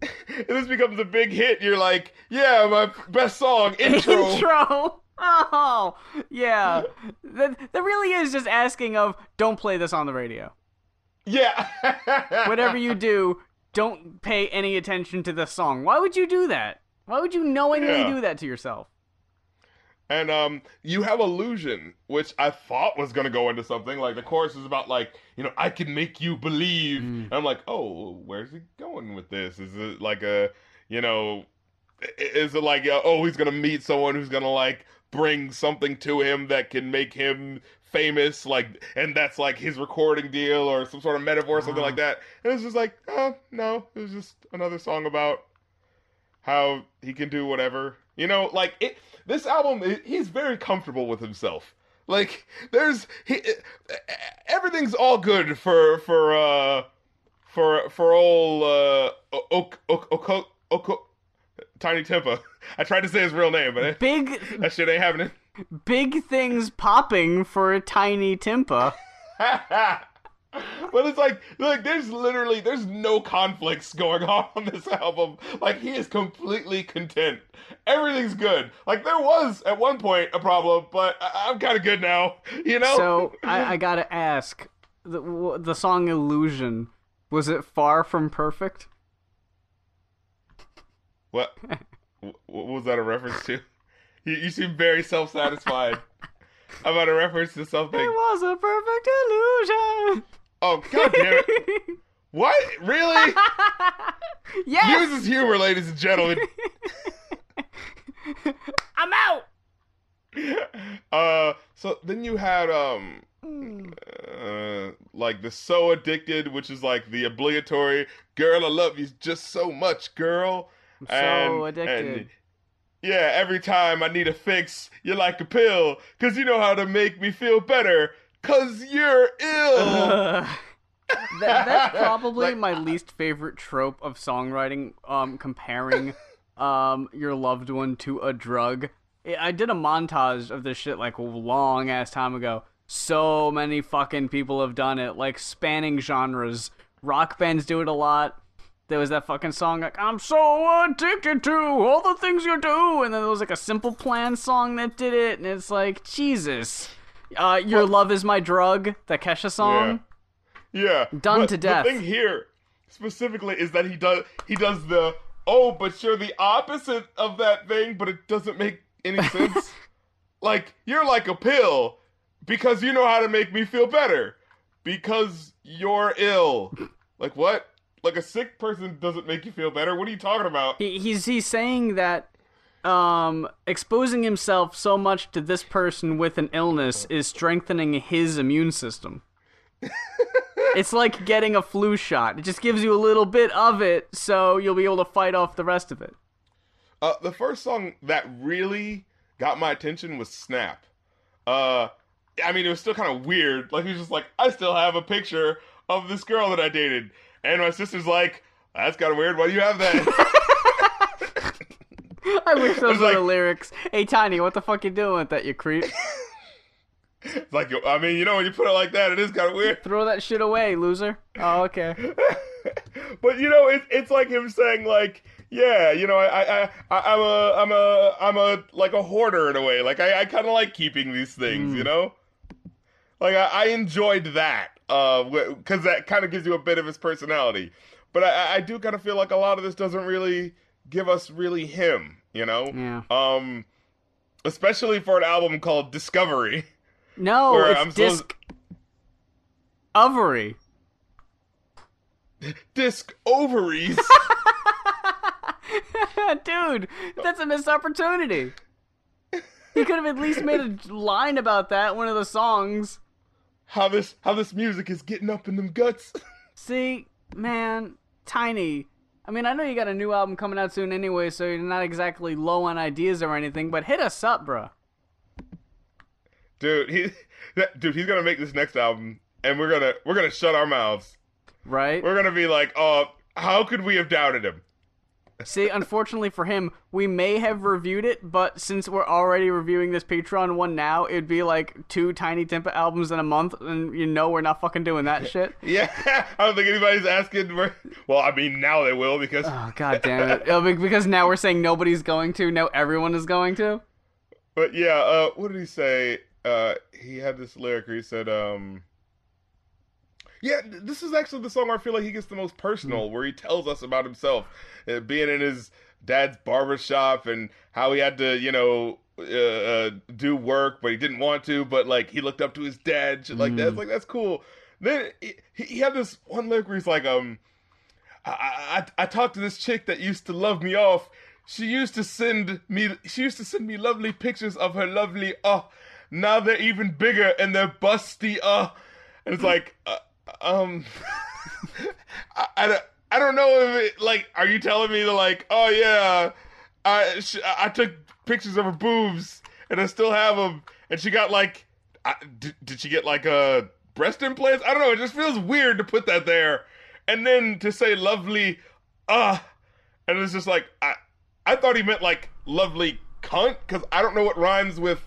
This becomes a big hit. You're like, yeah, my best song, intro. intro. Oh, yeah. that, that really is just asking of don't play this on the radio. Yeah. Whatever you do, don't pay any attention to the song. Why would you do that? Why would you knowingly Yeah. do that to yourself? And um, you have illusion, which I thought was gonna go into something. Like the chorus is about like, you know, I can make you believe. And I'm like, oh, where's he going with this? Is it like a, you know, is it like, uh, oh, he's gonna meet someone who's gonna like bring something to him that can make him famous, like, and that's like his recording deal or some sort of metaphor or something like that. And it's just like, oh no, it was just another song about how he can do whatever. You know, like it. This album, i- he's very comfortable with himself. Like there's he, everything's all good for for uh for for old uh ok ok ok ok Tinie Tempah. I tried to say his real name, but it, Big, that shit ain't happening. Big things popping for a Tinie Tempah. but it's like like there's literally there's no conflicts going on on this album. Like he is completely content. Everything's good. Like there was at one point a problem but I- i'm kind of good now you know? So I, I gotta ask, the, w- the song "Illusion" was it far from perfect? what? What was that a reference to you, you seem very self-satisfied I about a reference to something. It was a perfect illusion. oh god damn it. What? Really? Yes, uses humor ladies and gentlemen. I'm out. uh so then you had um uh, like the so addicted which is like the obligatory girl i love you just so much girl. So And- addicted. and yeah every time i need a fix you're like a pill because you know how to make me feel better because you're ill Ugh. that, that's probably Like- my least favorite trope of songwriting. Um, comparing um your loved one to a drug. I- I did a montage of this shit like a long ass time ago. So many fucking people have done it, like spanning genres. Rock bands do it a lot. There was that fucking song like I'm so addicted to all the things you do, and then there was like a Simple Plan song that did it, and it's like Jesus, uh, your love is my drug, the Kesha song. Yeah. Done but to death. The thing here specifically is that he does he does the oh, but you're the opposite of that thing, but it doesn't make any sense. like you're like a pill because you know how to make me feel better because you're ill. Like what? Like a sick person doesn't make you feel better. What are you talking about? He, he's he's saying that um, exposing himself so much to this person with an illness is strengthening his immune system. it's like getting a flu shot. It just gives you a little bit of it, so you'll be able to fight off the rest of it. Uh, the first song that really got my attention was Snap. Uh, I mean, it was still kind of weird. Like, he was just like, I still have a picture of this girl that I dated. And my sister's like, that's kind of weird. Why do you have that? I wish those was were the lyrics. Hey, Tinie, what the fuck you doing with that, you creep? it's like, I mean, you know, when you put it like that, it is kind of weird. Throw that shit away, loser. Oh, okay. but you know, it's it's like him saying like, yeah, you know, I I I I'm a I'm a I'm a like a hoarder in a way. Like I I kind of like keeping these things, you mm. know. Like I, I enjoyed that, uh, because that kind of gives you a bit of his personality. But I I do kind of feel like a lot of this doesn't really give us really him, you know. Yeah. Um, especially for an album called Disc-Overy. No, it's I'm disc. Overy. Disc ovaries. Dude, that's a missed opportunity. He could have at least made a line about that, one of the songs. How this how this music is getting up in them guts. See, man, Tinie. I mean, I know you got a new album coming out soon anyway, so you're not exactly low on ideas or anything, but hit us up, bro. dude he that, dude he's gonna make this next album and we're gonna we're gonna shut our mouths Right? we're gonna be like oh how could we have doubted him See, unfortunately for him, we may have reviewed it, but since we're already reviewing this Patreon one now, it'd be like two Tinie Tempah albums in a month, and you know we're not fucking doing that shit. yeah i don't think anybody's asking for well i mean now they will because Oh god damn it! Oh, because now we're saying nobody's going to. Now everyone is going to. but yeah uh what did he say uh he had this lyric where he said um yeah, this is actually the song where I feel like he gets the most personal, where he tells us about himself, uh, being in his dad's barber shop and how he had to, you know, uh, uh, do work, but he didn't want to, but like he looked up to his dad, shit like that. It's like that's cool. Then he, he had this one lyric where he's like, um, I, I I talked to this chick that used to love me off. She used to send me she used to send me lovely pictures of her lovely uh now they're even bigger and they're busty uh and it's like uh, um I, I, don't- I don't know if it like are you telling me to like oh yeah I sh- I took pictures of her boobs and I still have them and she got like did, did she get like a breast implants? I don't know. It just feels weird to put that there. And then to say lovely uh and it's just like I I thought he meant like lovely cunt because I don't know what rhymes with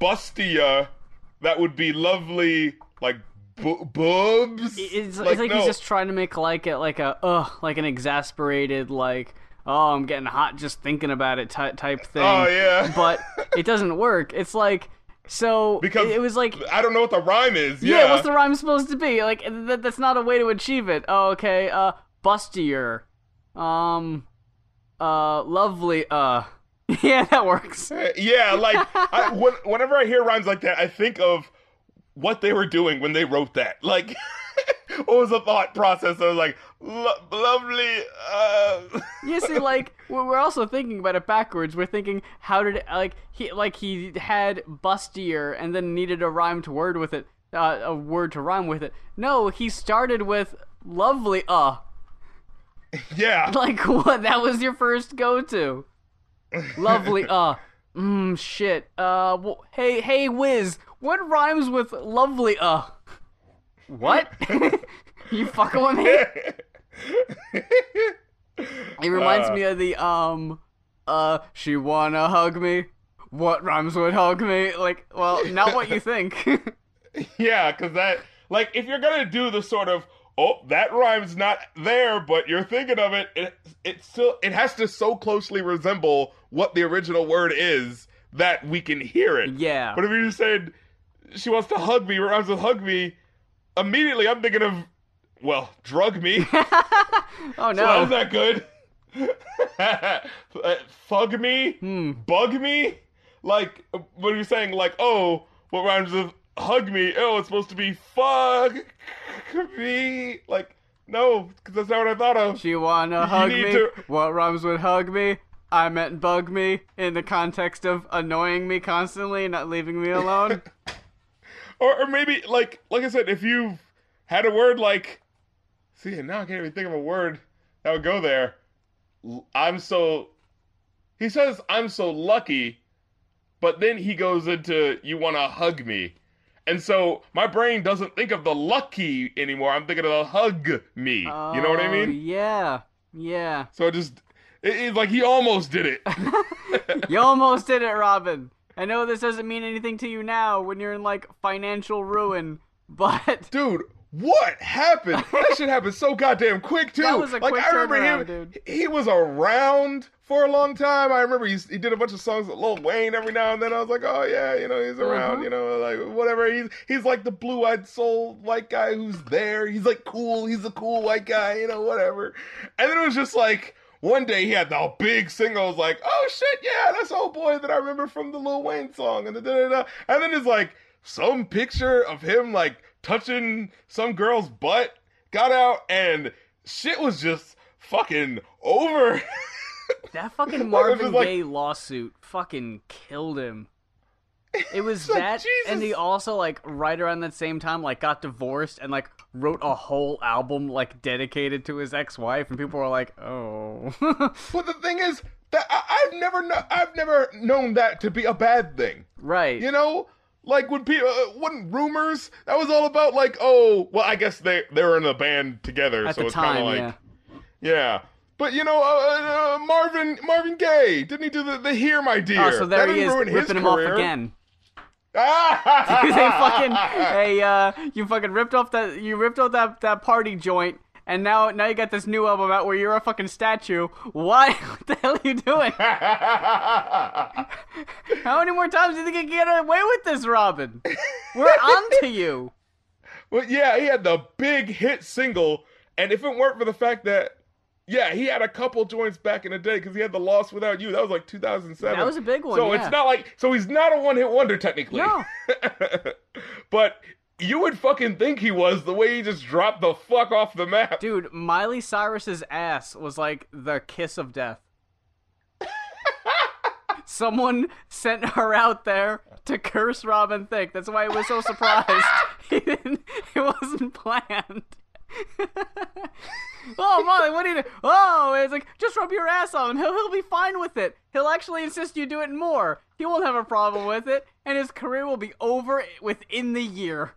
bustia that would be lovely like boobs It's, like, it's like no. he's just trying to make like it like a ugh like an exasperated like oh I'm getting hot just thinking about it type type thing. Oh, yeah. but it doesn't work. It's like so because it, was like I don't know what the rhyme is. yeah, Yeah, what's the rhyme supposed to be? Like that, that's not a way to achieve it. Oh, okay, uh, bustier, um, uh, lovely, uh, yeah, that works. yeah, like I, when, whenever I hear rhymes like that, I think of what they were doing when they wrote that. Like, what was the thought process? I was like, lo- lovely. Uh... You see, like we're we're also thinking about it backwards. We're thinking, how did it, like he like he had bustier and then needed a rhyme to word with it, uh, a word to rhyme with it. No, he started with lovely, uh, yeah, like what? That was your first go-to. Lovely, uh, mmm, shit. Uh, wh- hey, hey, Wiz, what rhymes with lovely, uh? What? you fucking with me? It reminds Uh. me of the um uh she wanna hug me. What rhymes with hug me? Like, well, not what you think. yeah, because that, like, if you're gonna do the sort of oh, that rhyme's not there, but you're thinking of it. It it still it has to so closely resemble what the original word is that we can hear it. Yeah. But if you just said she wants to hug me, What rhymes with hug me, immediately I'm thinking of well, drug me. oh So no. how's that good? Uh, Fug me? Hmm. Bug me? Like, what are you saying? Like, oh, what rhymes with hug me? Oh, it's supposed to be fug me? Like, no, because that's not what I thought of. She wanna hug me? to- What rhymes with hug me? I meant bug me in the context of annoying me constantly not leaving me alone. Or, or maybe, like, like I said, if you've had a word like, see, now I can't even think of a word that would go there. I'm so. He says, I'm so lucky, but then he goes into, you want to hug me. And so my brain doesn't think of the lucky anymore. I'm thinking of the hug me. you know what I Oh, mean? Yeah. Yeah. So it just, it, it's like he almost did it. You almost did it, Robin. I know this doesn't mean anything to you now when you're in like financial ruin, but Dude, what happened? That shit happened so goddamn quick too. That was a like quick I remember him. dude. He was around for a long time. I remember he's, he did a bunch of songs with Lil Wayne every now and then. I was like, oh yeah, you know, he's around. Uh-huh. You know, like whatever. He's he's like the blue-eyed soul white guy who's there. He's like cool. He's a cool white guy. You know, whatever. And then it was just like. One day he had the big single, I was like, oh shit, yeah, that's old boy that I remember from the Lil Wayne song, and da da da. And then it's like some picture of him like touching some girl's butt got out, and shit was just fucking over. that fucking Marvin like- Gaye lawsuit fucking killed him. It was like, that, and he also like right around that same time like got divorced and like wrote a whole album like dedicated to his ex-wife, and people were like, "Oh, but the thing is that I, I've never, kno- I've never known that to be a bad thing. right." You know, like when people, uh, when rumors, that was all about like, oh, well, I guess they they were in a band together, At so it's kind of like, yeah. yeah. But you know, uh, uh, Marvin Marvin Gaye didn't he do the, the "Here, My Dear"? Oh, so there that he is his ripping him off again. Ah! they fucking hey uh you fucking ripped off that you ripped off that that party joint and now now you got this new album out where you're a fucking statue. What? What the hell are you doing? How many more times do you think you can get away with this, Robin? We're on to you. Well, yeah, he had the big hit single, and if it weren't for the fact that, yeah, he had a couple joints back in the day because he had the loss Without You. That was like 2007. That was a big one, So yeah. it's not like, so he's not a one-hit wonder technically. No. but you would fucking think he was the way he just dropped the fuck off the map. Dude, Miley Cyrus's ass was like the kiss of death. Someone sent her out there to curse Robin Thicke. That's why he was so surprised. he didn't, it wasn't planned. oh, Molly, what do you do? Oh, it's like, just rub your ass on him. He'll, he'll be fine with it. He'll actually insist you do it more. He won't have a problem with it, and his career will be over within the year.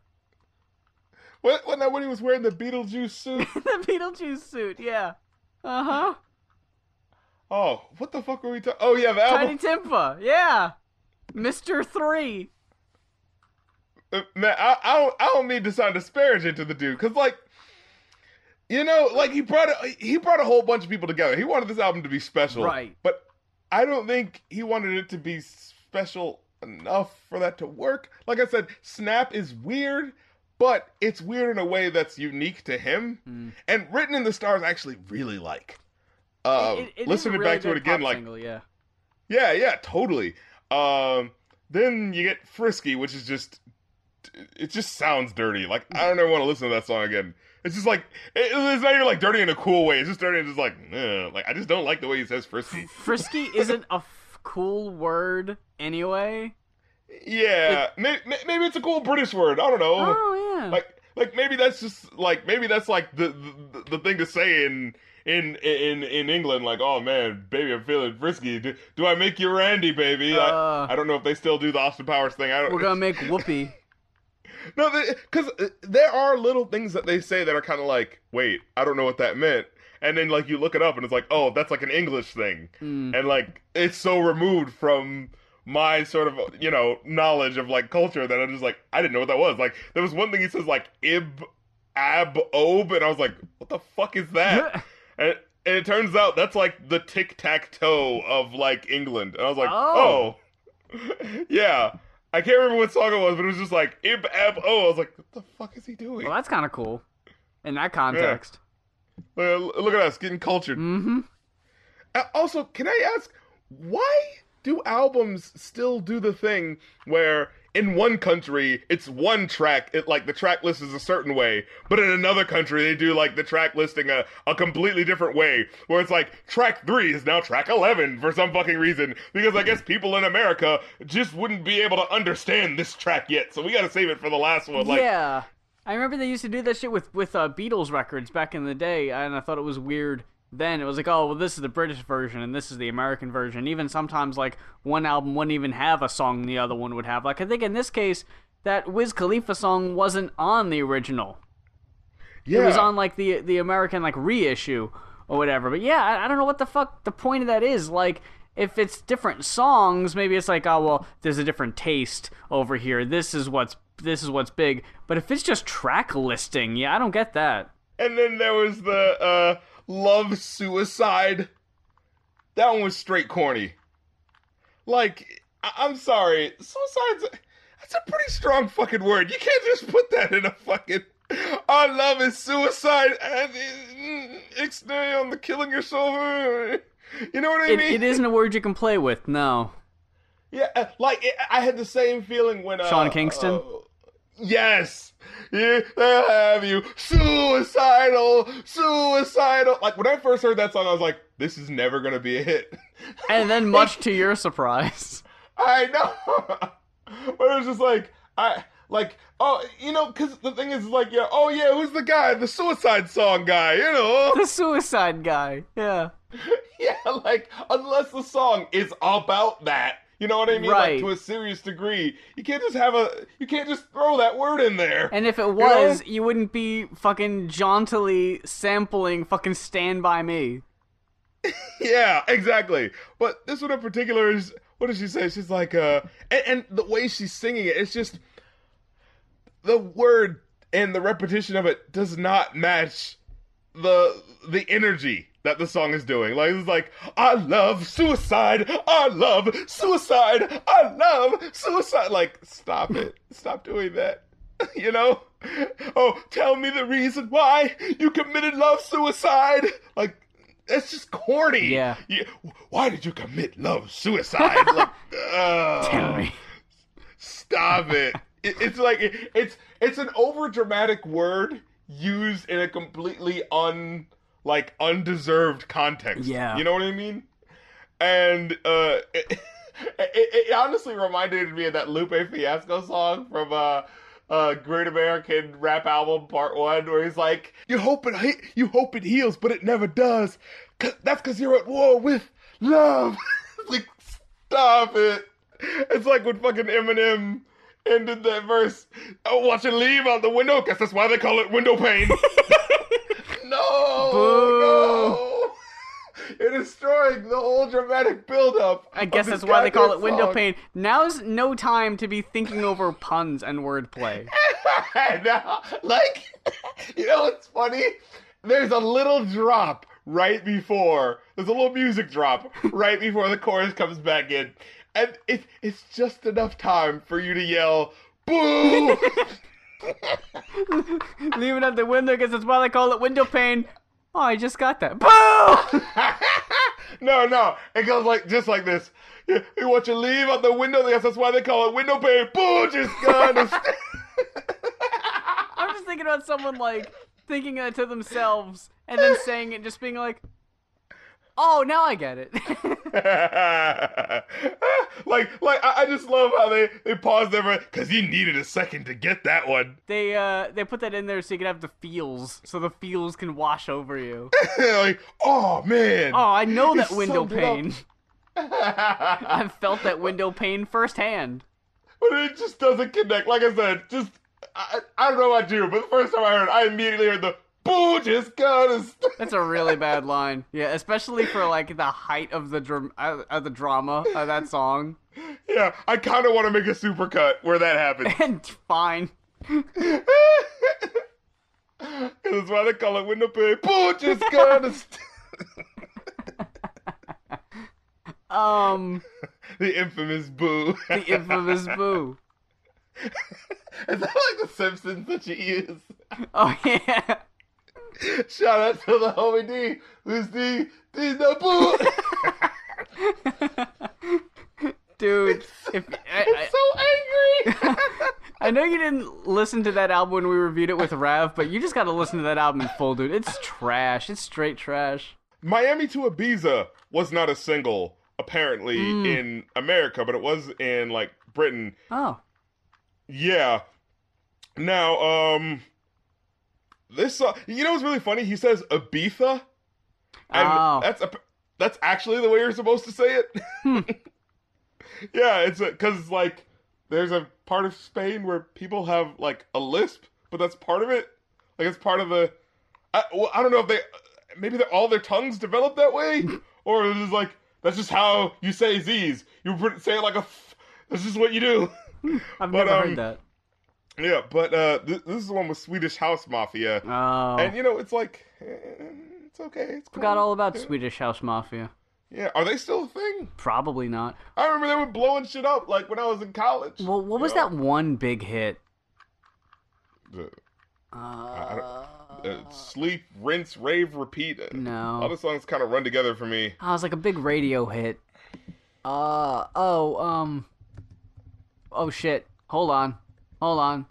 What, when, that when he was wearing the Beetlejuice suit? the Beetlejuice suit, yeah. Uh huh. oh, what the fuck were we talking? Oh yeah, the Tinie album. Tempah, yeah. Mr. Three. Uh, man, I, I don't I don't mean to sound disparaging to the dude, cause like, you know, like he brought a, he brought a whole bunch of people together. He wanted this album to be special, Right. But I don't think he wanted it to be special enough for that to work. Like I said, Snap is weird, but it's weird in a way that's unique to him. Hmm. And Written in the Stars, I actually really like. Um, It- it a listening really back to it again, like single, yeah. yeah, yeah, totally. Um, then you get Frisky, which is just it just sounds dirty. Like I don't ever want to listen to that song again. It's just like it- it's not even like dirty in a cool way. It's just dirty and just like ugh. like I just don't like the way he says Frisky. Frisky isn't a f- cool word anyway. Yeah, may, may- maybe it's a cool British word. I don't know. Oh yeah. Like like maybe that's just like maybe that's like the the, the thing to say in. In, in in England, like, oh man, baby, I'm feeling frisky. Do, do I make you Randy, baby? Uh. I, I don't know if they still do the Austin Powers thing. I don't. We're gonna make Whoopi. No, because there are little things that they say that are kind of like, wait, I don't know what that meant. And then like you look it up and it's like, oh, that's like an English thing. Mm. And like it's so removed from my sort of, you know, knowledge of like culture that I'm just like, I didn't know what that was. Like there was one thing he says like ib Ab ob, and I was like, what the fuck is that? and, and it turns out that's like the tic tac toe of like England. And I was like, Oh. oh, yeah. I can't remember what song it was, but it was just like Ib Ab O. I was like, what the fuck is he doing? well, that's kind of cool in that context. Look, look at us getting cultured. Mm-hmm. Uh, Also, can I ask why do albums still do the thing where in one country it's one track, it like the track list is a certain way, but in another country they do like the track listing a, a completely different way, where it's like track three is now track eleven for some fucking reason because I guess people in America just wouldn't be able to understand this track yet, so we got to save it for the last one. Like, yeah, I remember they used to do that shit with with uh, Beatles records back in the day, and I thought it was weird. Then it was like, oh well, this is the British version and this is the American version. Even sometimes like one album wouldn't even have a song the other one would have. Like I think in this case, that Wiz Khalifa song wasn't on the original. yeah, It was on like the the American like reissue or whatever. But yeah, I, I don't know what the fuck the point of that is. Like, if it's different songs, maybe it's like, oh well, there's a different taste over here. This is what's this is what's big. But if it's just track listing, yeah, I don't get that. And then there was the uh, love suicide. That one was straight corny. Like, I- I'm sorry, suicide's a- that's a pretty strong fucking word. You can't just put that in a fucking. Our love is suicide, it's on the killing yourself. You know what I It, mean? it isn't a word you can play with. No. Yeah, like I had the same feeling when uh, Sean Kingston? uh, yes, yeah, they'll have you suicidal, suicidal. Like when I first heard that song, I was like, "This is never gonna be a hit." And then, much to your surprise, I know, but it was just like I like oh you know because the thing is like yeah oh yeah who's the guy the suicide song guy you know the suicide guy. Yeah. yeah like unless the song is about that. You know what I mean? Right. Like to a serious degree. You can't just have a you can't just throw that word in there. And if it know? was, you wouldn't be fucking jauntily sampling fucking Stand By Me. Yeah, exactly. But this one in particular is what does she say? She's like, uh, and, and the way she's singing it, it's just the word and the repetition of it does not match the the energy that the song is doing. Like it's like, I love suicide, I love suicide, I love suicide. Like, stop it, stop doing that. You know? Oh, tell me the reason why you committed love suicide. Like, that's just corny. Yeah. You- why did you commit love suicide? like, uh, Tell me. Stop it. it it's like it, it's it's an over dramatic word used in a completely un like undeserved context. Yeah. You know what I mean? And uh it, it, it honestly reminded me of that Lupe Fiasco song from uh uh, Great American Rap Album Part One, where he's like, "You hope it, you hope it heals, but it never does. 'Cause- that's because you're at war with love." like, stop it. It's like when fucking Eminem ended that verse. Oh, watch it leave out the window. Guess that's why they call it window pane. no, Boo. no. You're destroying the whole dramatic buildup. I guess that's why they call it goddamn window pane. Now's no time to be thinking over puns and wordplay. no, like, you know what's funny? There's a little drop right before. There's a little music drop right before the chorus comes back in, and it, it's just enough time for you to yell, "Boo!" Leave it at the window because that's why they call it window pane. Oh, I just got that. Boo! no, no, it goes like just like this. You, you want you leave out the window? Yes, that's why they call it window pane. Boo! Just gonna. I'm just thinking about someone like thinking it to themselves and then saying it, just being like, "Oh, now I get it." like, like I, I just love how they they paused there because he needed a second to get that one. they uh they put that in there so you can have the feels, so the feels can wash over you. like, oh man. Oh, I know that window pane. I've felt that window pane firsthand. but it just doesn't connect. Like I said, just I, I don't know about you, but the first time I heard, it, I immediately heard the boo. Just gonna. St-. That's a really bad line. Yeah, especially for like the height of the dram- uh, of the drama of that song. yeah, I kind of want to make a supercut where that happens. And fine. that's why they call it Winnipeg. Boo just gonna. St- Um, the infamous boo. the infamous boo. Is that like the Simpsons that you use? Oh yeah. Shout out to the homie D. Who's D? D's the boo. Dude, if I, it's so angry. I, I know you didn't listen to that album when we reviewed it with Rav, but you just got to listen to that album in full, dude. It's trash. It's straight trash. Miami to Ibiza was not a single, apparently, Mm. in America, but it was in like Britain. Oh, Yeah. Now, um, this song, you know what's really funny? He says Ibiza, and Oh. that's a, that's actually the way you're supposed to say it. Hmm. yeah, it's because like there's a part of Spain where people have like a lisp, but that's part of it. Like it's part of the. I, well, I don't know if they maybe they're, all their tongues developed that way, or it's just like that's just how you say Z's. You say it like a. F- that's just what you do. I've But, never um, heard that. Yeah, but uh, th- this is the one with Swedish House Mafia, Oh, and you know it's like eh, it's okay. It's cool. forgot all about yeah. Swedish House Mafia. Yeah, are they still a thing? Probably not. I remember they were blowing shit up like when I was in college. Well, what was know? that one big hit? The, Uh, uh, sleep, rinse, rave, repeat. No, all the songs kind of run together for me. Oh, it was like a big radio hit. Uh oh, um Oh shit. Hold on. Hold on.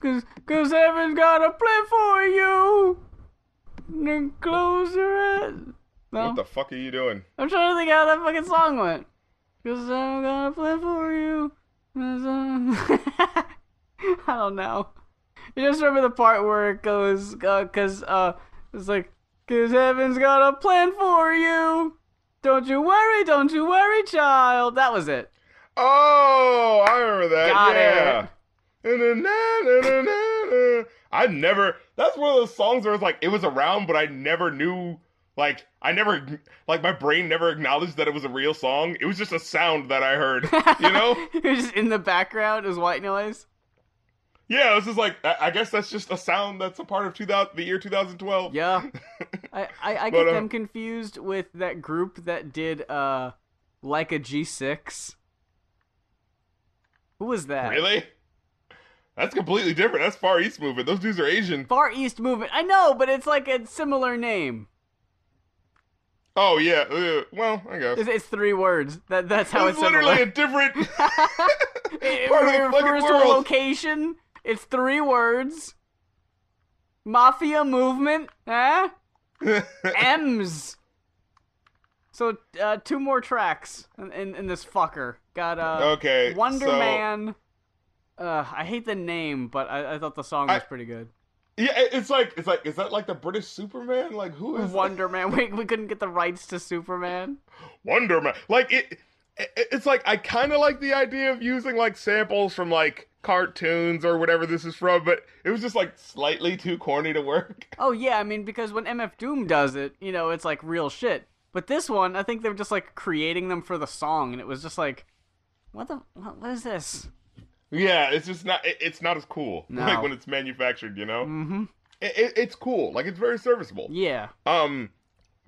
Cause, cause heaven's got a plan for you. Then close your eyes. No, What the fuck are you doing? I'm trying to think how that fucking song went. Cause I'm gonna play for you. I'm- I don't know. You just remember the part where it goes, uh, cause, uh, it's like, cause heaven's got a plan for you. Don't you worry, don't you worry, child. That was it. Oh, I remember that. Got yeah. Na-na-na-na-na-na. I never. That's one of those songs where it's like it was around, but I never knew. Like I never, like my brain never acknowledged that it was a real song. It was just a sound that I heard. You know? it was just in the background, it was white noise. Yeah, this is like I, guess that's just a sound that's a part of 2000, the year 2012. Yeah. I, I, I But, get uh, them confused with that group that did, uh, like a G6. Who was that? Really? That's completely different. That's Far East movement. Those dudes are Asian. Far East Movement. I know, but it's like a similar name. Oh yeah. uh, well, I guess. It's, it's three words. That that's how it's it's literally similar. a different it, part of the fucking refers world. location. It's three words. Mafia movement. Huh? M's. So uh, two more tracks in, in, in this fucker. Got uh okay. Wonder so, Man. Uh, I hate the name, but I, I thought the song was I- pretty good. Yeah, it's like it's like is that like the British Superman? Like who is Wonder Man. We, we couldn't get the rights to Superman. Wonder Man? Like it, it it's like I kind of like the idea of using like samples from like cartoons or whatever this is from, but it was just like slightly too corny to work. Oh yeah, I mean because when MF Doom does it, you know, it's like real shit. But this one, I think they were just like creating them for the song, and it was just like, what the, what, what is this? Yeah, it's just not. It, it's not as cool No. like when it's manufactured. You know, Mm-hmm. it, it, it's cool. Like it's very serviceable. Yeah. Um,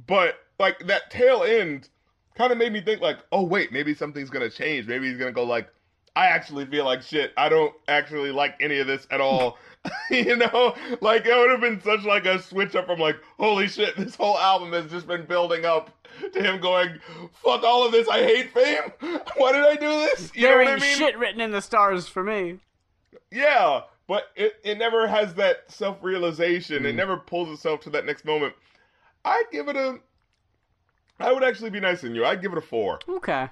but like that tail end kind of made me think like, oh wait, maybe something's gonna change. Maybe he's gonna go like, I actually feel like shit. I don't actually like any of this at all. you know, like it would have been such like a switch up from like, holy shit, this whole album has just been building up to him going, fuck all of this. I hate fame. Why did I do this? You there know ain't what I mean? shit written in the stars for me. Yeah, but it, it never has that self realization. It Mm. never pulls itself to that next moment. I'd give it a. I would actually be nicer than you. I'd give it a four Okay.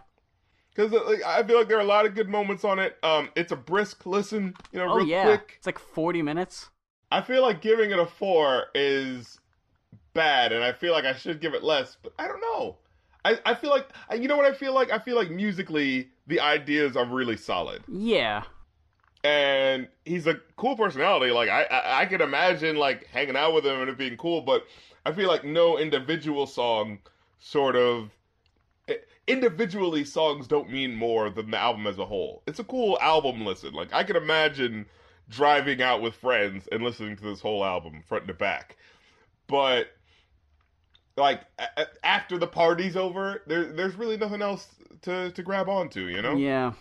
Because like, I feel like there are a lot of good moments on it. Um, it's a brisk listen, you know, Oh real yeah. quick. It's like 40 minutes. I feel like giving it a four is bad, and I feel like I should give it less, but I don't know. I, I feel like you know what I feel like. I feel like musically the ideas are really solid. Yeah. and he's a cool personality. Like I, I, I could imagine like hanging out with him and it being cool, but I feel like no individual song sort of individually songs don't mean more than the album as a whole. It's a cool album listen. Like I can imagine, driving out with friends and listening to this whole album front to back. But like a- after the party's over, there, there's really nothing else to, to grab onto, you know? Yeah.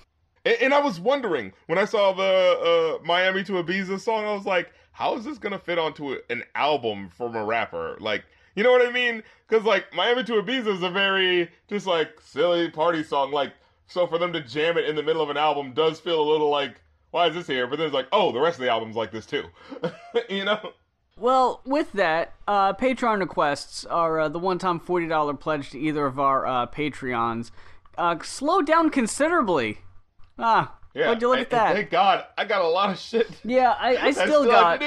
And, and I was wondering when I saw the uh, Miami to Ibiza song, I was like, how is this gonna fit onto an album from a rapper? Like, you know what I mean? Because like Miami to Ibiza is a very just like silly party song. Like, so for them to jam it in the middle of an album does feel a little like, why is this here? But then it's like, oh, the rest of the album's like this too. you know? Well, with that, uh, Patreon requests are uh, the one-time forty dollar pledge to either of our uh, Patreons. Uh, slowed down considerably. Ah, Yeah. would you look and- at that? Thank God, I got a lot of shit. yeah, I, I I still, got.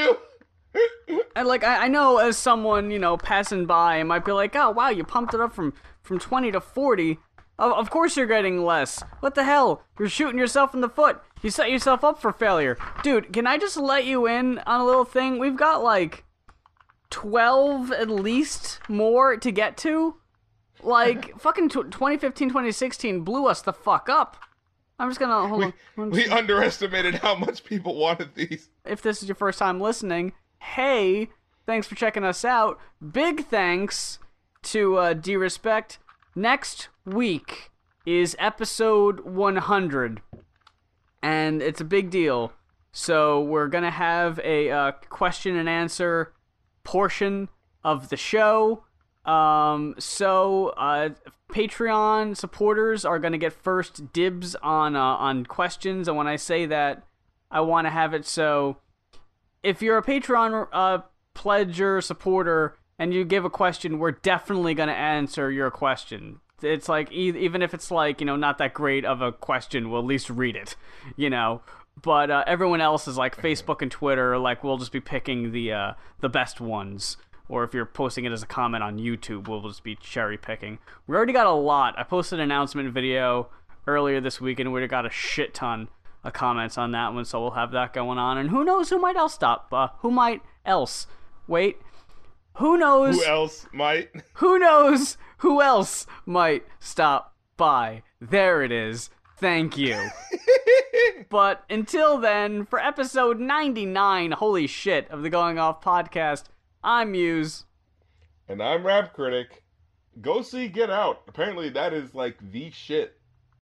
And like I, I know as someone you know passing by, might be like, oh wow, you pumped it up from from twenty to forty. Of, of course you're getting less. What the hell? You're shooting yourself in the foot. You set yourself up for failure, dude. Can I just let you in on a little thing? We've got like twelve at least more to get to. Like fucking tw 2015, 2016 blew us the fuck up. I'm just gonna hold we, on. We underestimated how much people wanted these. if this is your first time listening, hey, thanks for checking us out. Big thanks to uh, D-Respect. Next week is episode 100, and it's a big deal. So we're gonna have a uh, question and answer portion of the show. Um, so uh, Patreon supporters are gonna get first dibs on uh, on questions, and when I say that, I want to have it so if you're a Patreon uh, pledger supporter and you give a question, we're definitely going to answer your question. It's like e- even if it's like you know not that great of a question, we'll at least read it, you know. But uh, everyone else is like Facebook and Twitter, like we'll just be picking the uh, the best ones. Or if you're posting it as a comment on YouTube, we'll just be cherry picking. We already got a lot. I posted an announcement video earlier this week, and we got a shit ton of comments on that one, so we'll have that going on. And who knows who might else stop? Uh, who might else? Wait, who knows? Who else might? Who knows who else might stop by? There it is. Thank you. but until then, for episode 99, holy shit, of the Going Off podcast, I'm Mues. And I'm Rap Critic. Go see Get Out. Apparently, that is like the shit.